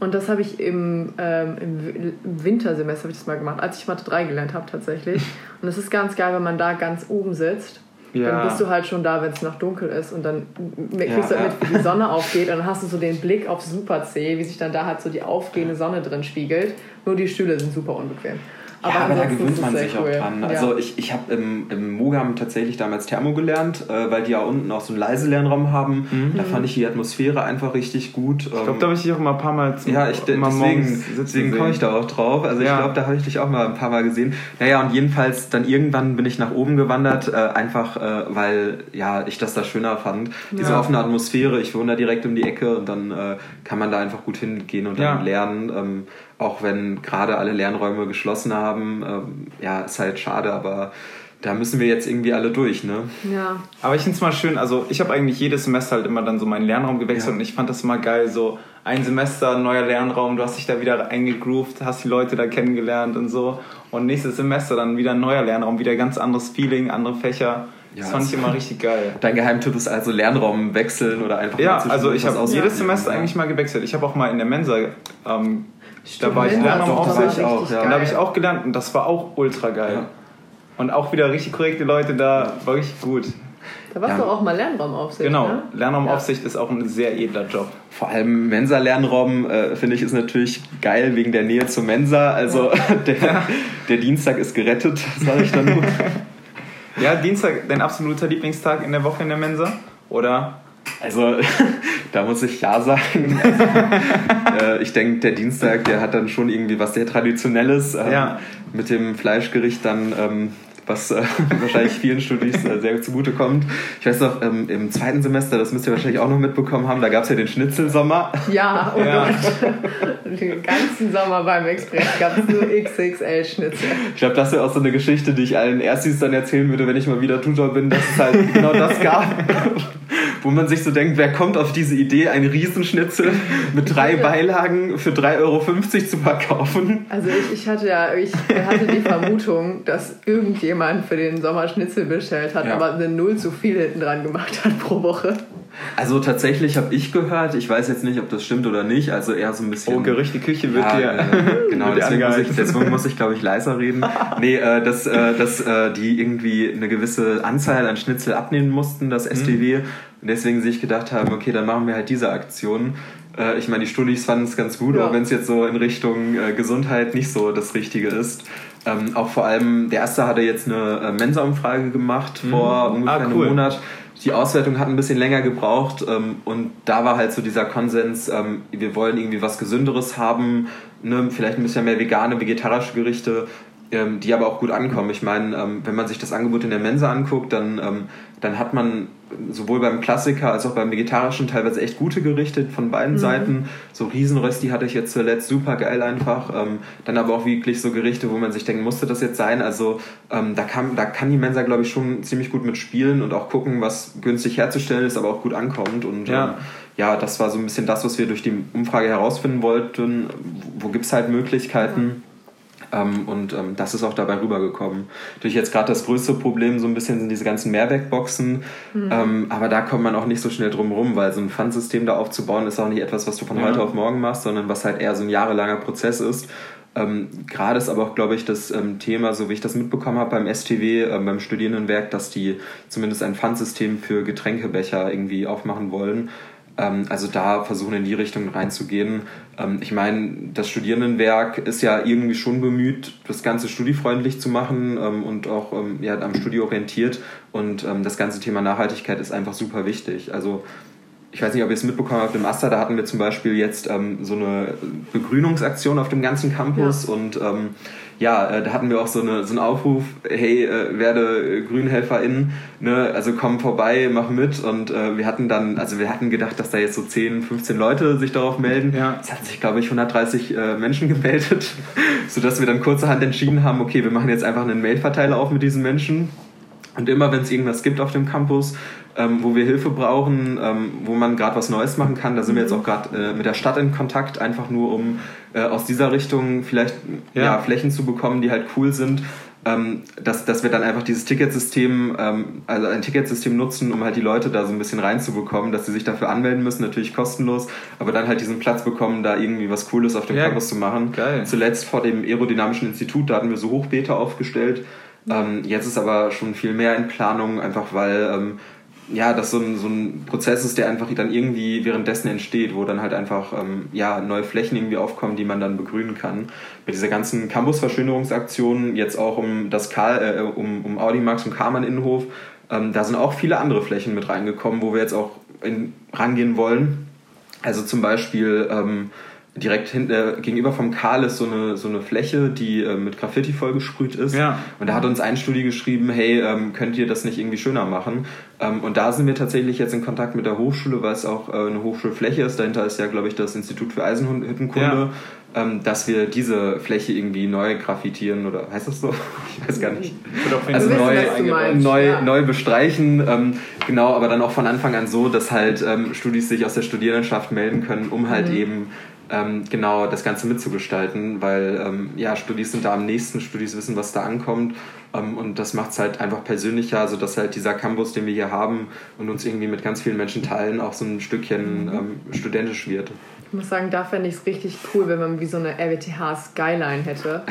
Und das habe ich im, ähm, im Wintersemester habe ich das mal gemacht, als ich Mathe 3 gelernt habe tatsächlich. Und es ist ganz geil, wenn man da ganz oben sitzt. Ja. Dann bist du halt schon da, wenn es noch dunkel ist. Und dann kriegst Ja, du halt ja. mit, wie die Sonne aufgeht. Und dann hast du so den Blick auf Super C, wie sich dann da halt so die aufgehende Sonne drin spiegelt. Nur die Stühle sind super unbequem. Ja, aber da gewöhnt man sich cool. auch dran. Ja. Also ich, ich habe im, im Mogam tatsächlich damals Thermo gelernt, äh, weil die ja unten auch so einen leise Lernraum haben. Da fand ich die Atmosphäre einfach richtig gut. Ich glaube, da habe ich dich auch immer ein paar Mal zum, ja, ich, immer deswegen, deswegen komme ich da auch drauf. Also ich glaube, da habe ich dich auch mal ein paar Mal gesehen. Naja, und jedenfalls dann irgendwann bin ich nach oben gewandert, äh, einfach äh, weil ja ich das da schöner fand. Diese offene Atmosphäre, ich wohne da direkt um die Ecke und dann äh, kann man da einfach gut hingehen und dann Ja. lernen. Ähm, auch wenn gerade alle Lernräume geschlossen haben. Ähm, ja, ist halt schade, aber da müssen wir jetzt irgendwie alle durch, ne? ja. Aber ich finde es mal schön, also ich habe eigentlich jedes Semester halt immer dann so meinen Lernraum gewechselt Ja. und ich fand das immer geil, so ein Semester, neuer Lernraum, du hast dich da wieder eingegroovt, hast die Leute da kennengelernt und so und nächstes Semester dann wieder ein neuer Lernraum, wieder ganz anderes Feeling, andere Fächer. Das Ja, fand ich immer richtig geil. Dein Geheimtipp ist also Lernraum wechseln oder einfach Ja, also ich habe jedes Semester Ja. eigentlich mal gewechselt. Ich habe auch mal in der Mensa, ähm, da war ich Mensa, Lernraum doch, da war ich auch, ja. und da habe ich auch gelernt und das war auch ultra geil. Ja. Und auch wieder richtig korrekte Leute da, war richtig gut. Da warst Ja. du auch mal Lernraumaufsicht. Genau, Ne? Lernraumaufsicht ist auch ein sehr edler Job. Vor allem Mensa-Lernraum, äh, finde ich, ist natürlich geil wegen der Nähe zur Mensa. Also der, der Dienstag ist gerettet, sage ich dann nur. Ja, Dienstag, dein absoluter Lieblingstag in der Woche in der Mensa? Oder? Also, da muss ich ja sagen. Äh, ich denke, der Dienstag, der hat dann schon irgendwie was sehr Traditionelles. Ähm, ja. Mit dem Fleischgericht dann ähm, was äh, wahrscheinlich vielen Studis äh, sehr zugutekommt. Ich weiß noch, ähm, im zweiten Semester, das müsst ihr wahrscheinlich auch noch mitbekommen haben, da gab es ja den Schnitzelsommer. Ja, oh ja. Gott. Den ganzen Sommer beim Express gab es nur XXL-Schnitzel. Ich glaube, das wäre auch so eine Geschichte, die ich allen Erstis dann erzählen würde, wenn ich mal wieder Tutor bin, dass es halt genau das gab wo man sich so denkt, wer kommt auf diese Idee, ein Riesenschnitzel mit drei Beilagen für 3,50 Euro zu verkaufen? Also ich, ich hatte ja, ich hatte die Vermutung, dass irgendjemand für den Sommer Schnitzel bestellt hat, ja. aber eine Null zu viel hinten dran gemacht hat pro Woche. Also tatsächlich habe ich gehört, ich weiß jetzt nicht, ob das stimmt oder nicht, also eher so ein bisschen... Oh, Gerüchte Küche wird ja, dir... Äh, genau, deswegen muss, ich, deswegen muss ich, glaube ich, leiser reden. nee, äh, dass, äh, dass äh, die irgendwie eine gewisse Anzahl an Schnitzel abnehmen mussten, das STW. Mhm. Und deswegen sich gedacht haben, okay, dann machen wir halt diese Aktion. Äh, ich meine, die Studis fanden es ganz gut, ja. auch wenn es jetzt so in Richtung äh, Gesundheit nicht so das Richtige ist. Ähm, auch vor allem, der erste hatte jetzt eine äh, Mensa-Umfrage gemacht mhm. vor ungefähr ah, cool. einem Monat die Auswertung hat ein bisschen länger gebraucht ähm, und da war halt so dieser Konsens, ähm, wir wollen irgendwie was Gesünderes haben, ne? vielleicht ein bisschen mehr vegane, vegetarische Gerichte, ähm, die aber auch gut ankommen. Ich meine, ähm, wenn man sich das Angebot in der Mensa anguckt, dann, ähm, dann hat man sowohl beim Klassiker als auch beim Vegetarischen teilweise echt gute Gerichte von beiden mhm. Seiten. So Riesenrösti hatte ich jetzt zuletzt super geil einfach. Ähm, dann aber auch wirklich so Gerichte, wo man sich denkt, musste das jetzt sein? Also ähm, da, kann, da kann die Mensa, glaube ich, schon ziemlich gut mitspielen und auch gucken, was günstig herzustellen ist, aber auch gut ankommt. Und ja. Ähm, ja, das war so ein bisschen das, was wir durch die Umfrage herausfinden wollten. Wo gibt es halt Möglichkeiten? Mhm ähm, und ähm, das ist auch dabei rübergekommen. Natürlich jetzt gerade das größte Problem so ein bisschen sind diese ganzen Mehrwegboxen, mhm. ähm, aber da kommt man auch nicht so schnell drum rum, weil so ein Pfandsystem da aufzubauen ist auch nicht etwas, was du von ja. heute auf morgen machst, sondern was halt eher so ein jahrelanger Prozess ist. Ähm, Gerade ist aber auch, glaube ich, das ähm, Thema, so wie ich das mitbekommen habe beim STW, ähm, beim Studierendenwerk, dass die zumindest ein Pfandsystem für Getränkebecher irgendwie aufmachen wollen. Ähm, also da versuchen in die Richtung reinzugehen. Ähm, ich meine, das Studierendenwerk ist ja irgendwie schon bemüht, das Ganze studiefreundlich zu machen ähm, und auch ja, am Studio orientiert. Und das ganze Thema Nachhaltigkeit ist einfach super wichtig. Also ich weiß nicht, ob ihr es mitbekommen habt, im Aster, da hatten wir zum Beispiel jetzt so eine Begrünungsaktion auf dem ganzen Campus ja. und ja, äh, da hatten wir auch so, eine, so einen Aufruf, hey, äh, werde GrünhelferInnen, ne, also komm vorbei, mach mit und äh, wir hatten dann, also wir hatten gedacht, dass da jetzt so 10, 15 Leute sich darauf melden. Ja. Es hatten sich, glaube ich, 130 äh, Menschen gemeldet, sodass wir dann kurzerhand entschieden haben, okay, wir machen jetzt einfach einen Mailverteiler auf mit diesen Menschen und immer wenn es irgendwas gibt auf dem Campus, ähm, wo wir Hilfe brauchen, ähm, wo man gerade was Neues machen kann. Da sind wir jetzt mhm. auch gerade äh, mit der Stadt in Kontakt, einfach nur um äh, aus dieser Richtung vielleicht ja. ja. Flächen zu bekommen, die halt cool sind. Ähm, dass, dass wir dann einfach dieses Ticketsystem, ähm, also ein Ticketsystem nutzen, um halt die Leute da so ein bisschen reinzubekommen, dass sie sich dafür anmelden müssen, natürlich kostenlos, aber dann halt diesen Platz bekommen, da irgendwie was Cooles auf dem ja, Campus zu machen. Geil. Zuletzt vor dem Aerodynamischen Institut, da hatten wir so Hochbeete aufgestellt. Ähm, jetzt ist aber schon viel mehr in Planung, einfach weil ähm, ja, das so ein, so ein Prozess ist, der einfach dann irgendwie währenddessen entsteht, wo dann halt einfach ähm, ja, neue Flächen irgendwie aufkommen, die man dann begrünen kann. Mit dieser ganzen Campus-Verschönerungsaktion, jetzt auch um das Karl, äh, um, um Audi Max und Karmann Innenhof, ähm, da sind auch viele andere Flächen mit reingekommen, wo wir jetzt auch in, rangehen wollen. Also zum Beispiel ähm, direkt hinter, gegenüber vom Karl ist so eine, so eine Fläche, die äh, mit Graffiti vollgesprüht ist. Ja. Und da hat uns ein Studi geschrieben, hey, ähm, könnt ihr das nicht irgendwie schöner machen? Ähm, und da sind wir tatsächlich jetzt in Kontakt mit der Hochschule, weil es auch äh, eine Hochschulfläche ist. Dahinter ist ja, glaube ich, das Institut für Eisenhüttenkunde. Ja. Ähm, dass wir diese Fläche irgendwie neu graffitieren oder heißt das so? Ich weiß gar nicht. Also neu, neu, ja. neu bestreichen. Ähm, genau, aber dann auch von Anfang an so, dass halt ähm, Studis sich aus der Studierendenschaft melden können, um halt mhm. eben ähm, genau das Ganze mitzugestalten, weil ähm, ja, Studis sind da am nächsten, Studis wissen, was da ankommt ähm, und das macht es halt einfach persönlicher, sodass halt dieser Campus, den wir hier haben und uns irgendwie mit ganz vielen Menschen teilen, auch so ein Stückchen ähm, studentisch wird. Ich muss sagen, da fände ich es richtig cool, wenn man wie so eine RWTH Skyline hätte.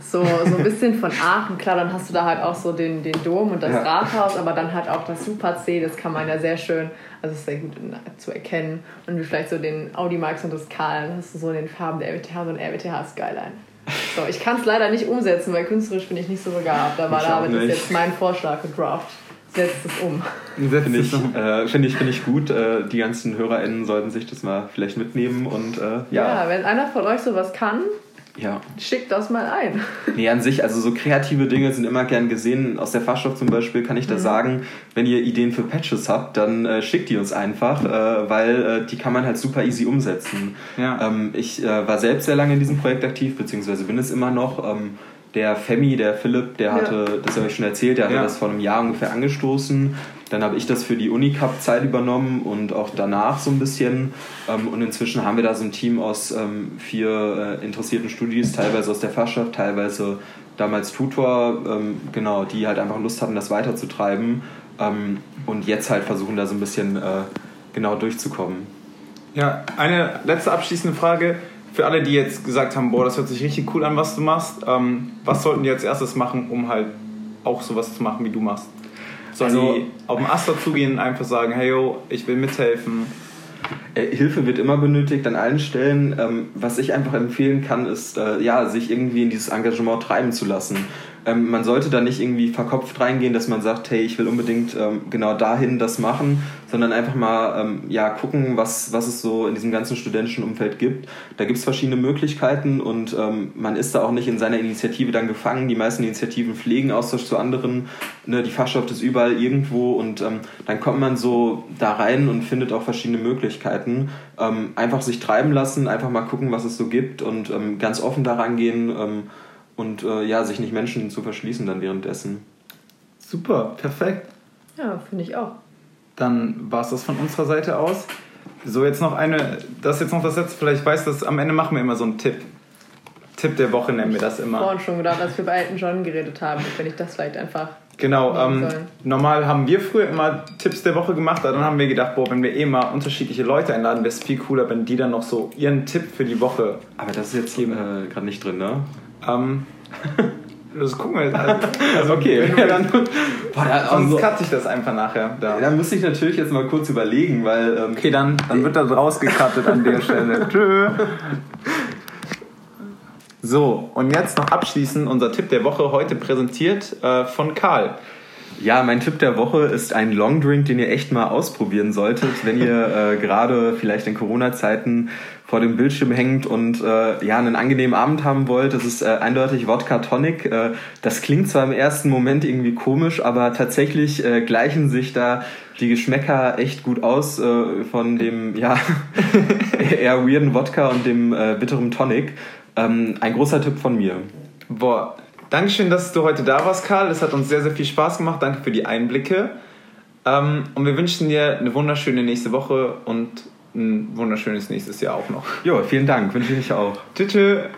So, so ein bisschen von Aachen. Klar, dann hast du da halt auch so den, den Dom und das ja. Rathaus, aber dann halt auch das Super C, das kann man ja sehr schön, also ist sehr gut zu erkennen. Und wie vielleicht so den Audi Max und das Karl, dann hast du so in den Farben der RWTH, so ein RWTH Skyline. So, ich kann es leider nicht umsetzen, weil künstlerisch bin ich nicht so begabt. Aber da nicht. jetzt mein Vorschlag gedraft. Setzt es um. Finde ich, äh, find ich, find ich gut. Äh, die ganzen HörerInnen sollten sich das mal vielleicht mitnehmen und äh, Ja. ja. wenn einer von euch sowas kann, ja. schickt das mal ein. Nee, an sich, also so kreative Dinge sind immer gern gesehen. Aus der Fachschaft zum Beispiel kann ich Mhm. da sagen, wenn ihr Ideen für Patches habt, dann äh, schickt die uns einfach, äh, weil äh, die kann man halt super easy umsetzen. Ja. Ähm, ich äh, war selbst sehr lange in diesem Projekt aktiv, beziehungsweise bin es immer noch. Ähm, der Femi, der Philipp, der Ja. hatte, das habe ich schon erzählt, der hatte Ja. das vor einem Jahr ungefähr angestoßen. Dann habe ich das für die Unicup-Zeit übernommen und auch danach so ein bisschen. Ähm, und inzwischen haben wir da so ein Team aus ähm, vier äh, interessierten Studis, teilweise aus der Fachschaft, teilweise damals Tutor, ähm, genau, die halt einfach Lust hatten, das weiterzutreiben. Und jetzt halt versuchen, da so ein bisschen äh, genau durchzukommen. Ja, eine letzte abschließende Frage. Für alle, die jetzt gesagt haben, boah, das hört sich richtig cool an, was du machst, ähm, was sollten die als erstes machen, um halt auch sowas zu machen, wie du machst? Sollen Also- die auf den Aster zugehen und einfach sagen, hey yo, ich will mithelfen? Äh, Hilfe wird immer benötigt an allen Stellen. Ähm, was ich einfach empfehlen kann, ist, äh, ja, sich irgendwie in dieses Engagement treiben zu lassen. Ähm, man sollte da nicht irgendwie verkopft reingehen, dass man sagt, hey, ich will unbedingt ähm, genau dahin das machen, sondern einfach mal ähm, ja, gucken, was, was es so in diesem ganzen studentischen Umfeld gibt. Da gibt es verschiedene Möglichkeiten und ähm, man ist da auch nicht in seiner Initiative dann gefangen. Die meisten Initiativen pflegen Austausch zu anderen. Ne, die Fachschaft ist überall irgendwo und ähm, dann kommt man so da rein und findet auch verschiedene Möglichkeiten. Ähm, einfach sich treiben lassen, einfach mal gucken, was es so gibt und ganz offen daran gehen und äh, ja, sich nicht Menschen zu verschließen dann währenddessen. Super, perfekt. Ja, finde ich auch. Dann war es das von unserer Seite aus. So, jetzt noch eine, das ist jetzt noch das letzte, vielleicht weißt du, das, am Ende machen wir immer so einen Tipp. Tipp der Woche nennen wir das immer. Vorhin schon gedacht, als wir bei Elton John geredet haben, wenn ich das vielleicht einfach. Genau, ähm, normal haben wir früher immer Tipps der Woche gemacht, aber dann haben wir gedacht, boah, wenn wir eh mal unterschiedliche Leute einladen, wäre es viel cooler, wenn die dann noch so ihren Tipp für die Woche. Aber das ist jetzt äh, gerade nicht drin, ne? Ähm, das gucken wir jetzt. Also, also Okay, ja, dann, boah, da, sonst also, cutte ich das einfach nachher. Da. da müsste ich natürlich jetzt mal kurz überlegen, weil ähm, Okay, dann, dann wird das rausgekattet an der Stelle. Tschö. So, und jetzt noch abschließend unser Tipp der Woche, heute präsentiert äh, von Karl. Ja, mein Tipp der Woche ist ein Longdrink, den ihr echt mal ausprobieren solltet, wenn ihr äh, gerade vielleicht in Corona-Zeiten vor dem Bildschirm hängt und äh, ja einen angenehmen Abend haben wollt. Das ist äh, eindeutig Wodka Tonic. Äh, das klingt zwar im ersten Moment irgendwie komisch, aber tatsächlich äh, gleichen sich da die Geschmäcker echt gut aus äh, von dem ja eher weirden Wodka und dem äh, bitteren Tonic. Ähm, ein großer Tipp von mir. Boah, Dankeschön, dass du heute da warst, Karl. Es hat uns sehr, sehr viel Spaß gemacht. Danke für die Einblicke. Ähm, und wir wünschen dir eine wunderschöne nächste Woche und ein wunderschönes nächstes Jahr auch noch. Jo, vielen Dank, wünsche ich auch. Tschüss.